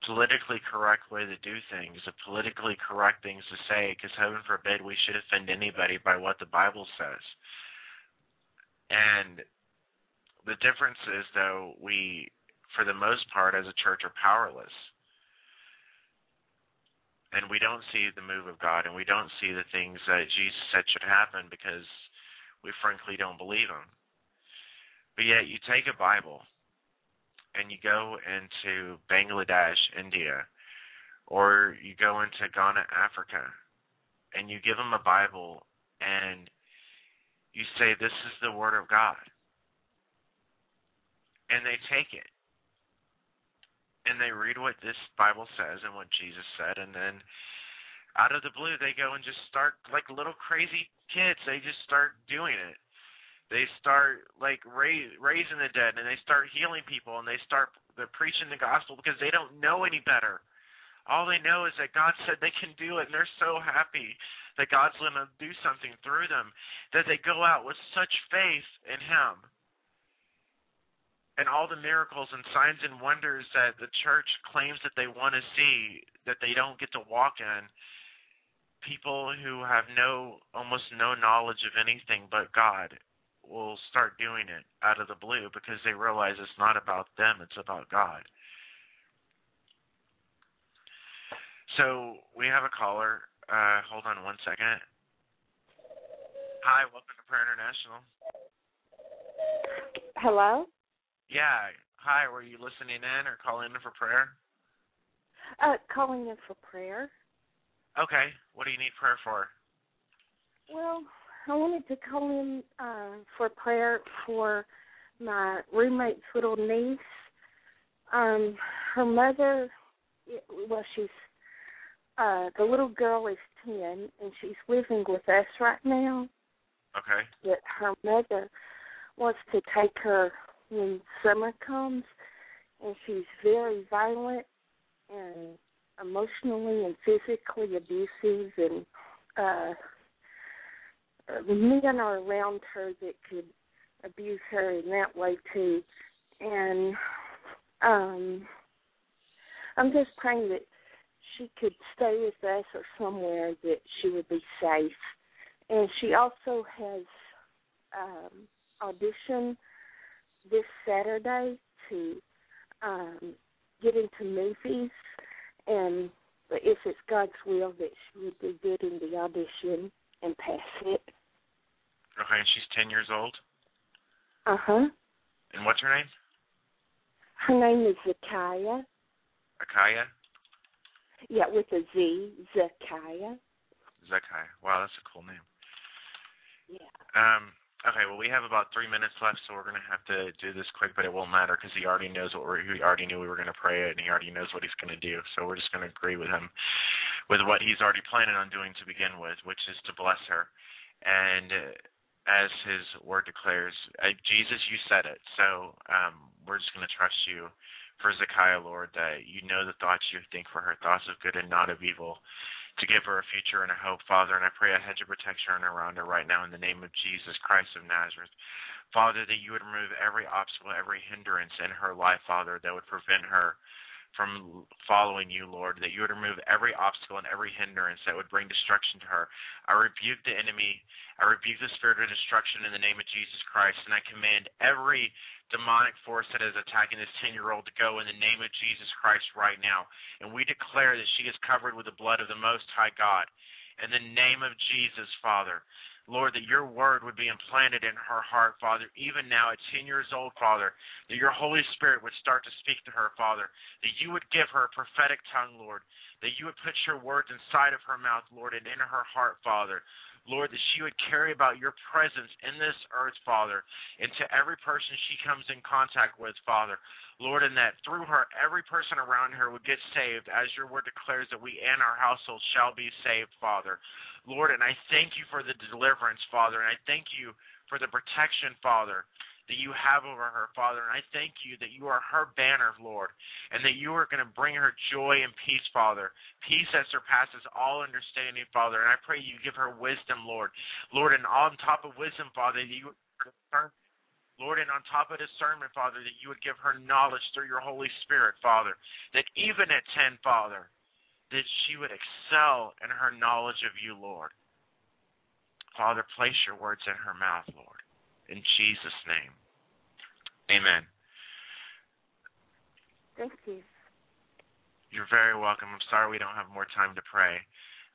politically correct way to do things, the politically correct things to say, because heaven forbid we should offend anybody by what the Bible says. And the difference is, though, we, for the most part, as a church, are powerless. And we don't see the move of God, and we don't see the things that Jesus said should happen because we frankly don't believe Him. But yet, you take a Bible and you go into Bangladesh, India, or you go into Ghana, Africa, and you give them a Bible and you say, This is the Word of God. And they take it. And they read what this Bible says and what Jesus said, and then out of the blue they go and just start like little crazy kids, they just start doing it. They start like raise, raising the dead and they start healing people and they start they're preaching the gospel because they don't know any better. All they know is that God said they can do it and they're so happy that God's going to do something through them, that they go out with such faith in Him. And all the miracles and signs and wonders that the church claims that they want to see, that they don't get to walk in, people who have no almost no knowledge of anything but God will start doing it out of the blue because they realize it's not about them, it's about God. So we have a caller. Uh, hold on one second. Hi, welcome to Prayer International. Hello? Yeah. Hi, were you listening in or calling in for prayer? Uh, calling in for prayer. Okay. What do you need prayer for? Well, I wanted to call in uh, for prayer for my roommate's little niece. Um, her mother, well, she's uh, the little girl is ten, and she's living with us right now. Okay. But her mother wants to take her when summer comes, and she's very violent and emotionally and physically abusive, and uh, men are around her that could abuse her in that way too. And um, I'm just praying that she could stay with us or somewhere that she would be safe. And she also has um, audition this Saturday to um, get into movies, and if it's God's will, that she would do good in the audition and pass it. Okay, and she's ten years old. Uh huh. And what's her name? Her name is Zakaya. Akaya. Yeah, with a Z, Zakaya. Zakaya. Wow, that's a cool name. Yeah. Um. Okay. Well, we have about three minutes left, so we're gonna have to do this quick, but it won't matter because he already knows what we're. He already knew we were gonna pray it, and he already knows what he's gonna do. So we're just gonna agree with him, with what he's already planning on doing to begin with, which is to bless her, and. As his word declares, uh, Jesus, you said it. So um, we're just going to trust you for Zekiah, Lord, that you know the thoughts you think for her, thoughts of good and not of evil, to give her a future and a hope, Father. And I pray a hedge of protection around her right now in the name of Jesus Christ of Nazareth. Father, that you would remove every obstacle, every hindrance in her life, Father, that would prevent her from following you, Lord, that you would remove every obstacle and every hindrance that would bring destruction to her. I rebuke the enemy. I rebuke the spirit of destruction in the name of Jesus Christ, and I command every demonic force that is attacking this 10 year old to go in the name of Jesus Christ right now. And we declare that she is covered with the blood of the Most High God. In the name of Jesus, Father. Lord, that your word would be implanted in her heart, Father, even now at 10 years old, Father, that your Holy Spirit would start to speak to her, Father, that you would give her a prophetic tongue, Lord, that you would put your words inside of her mouth, Lord, and in her heart, Father. Lord, that she would carry about your presence in this earth, Father, into every person she comes in contact with, Father. Lord, and that through her, every person around her would get saved, as your word declares that we and our household shall be saved, Father. Lord, and I thank you for the deliverance, Father, and I thank you for the protection, Father, that you have over her, Father. And I thank you that you are her banner, Lord, and that you are going to bring her joy and peace, Father. Peace that surpasses all understanding, Father. And I pray you give her wisdom, Lord. Lord, and on top of wisdom, Father, that you Lord, and on top of discernment, Father, that you would give her knowledge through your Holy Spirit, Father. That even at 10, Father, that she would excel in her knowledge of you, Lord. Father, place your words in her mouth, Lord. In Jesus' name. Amen. Thank you. You're very welcome. I'm sorry we don't have more time to pray.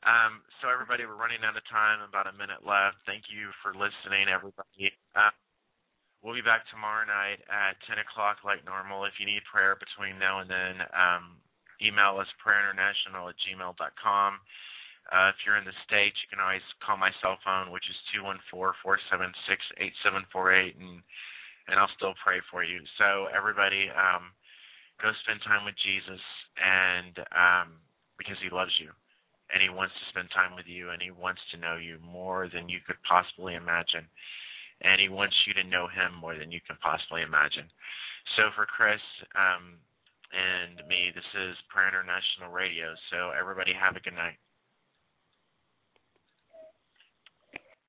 Um, so, everybody, we're running out of time, about a minute left. Thank you for listening, everybody. Uh, we'll be back tomorrow night at 10 o'clock, like normal. If you need prayer between now and then, um, email us prayerinternational at gmail.com. Uh, if you're in the States, you can always call my cell phone, which is two one four four seven six eight seven four eight, and and I'll still pray for you. So everybody, um, go spend time with Jesus, and um, because He loves you, and He wants to spend time with you, and He wants to know you more than you could possibly imagine, and He wants you to know Him more than you can possibly imagine. So for Chris, um, and me. This is Prayer International Radio. So everybody have a good night.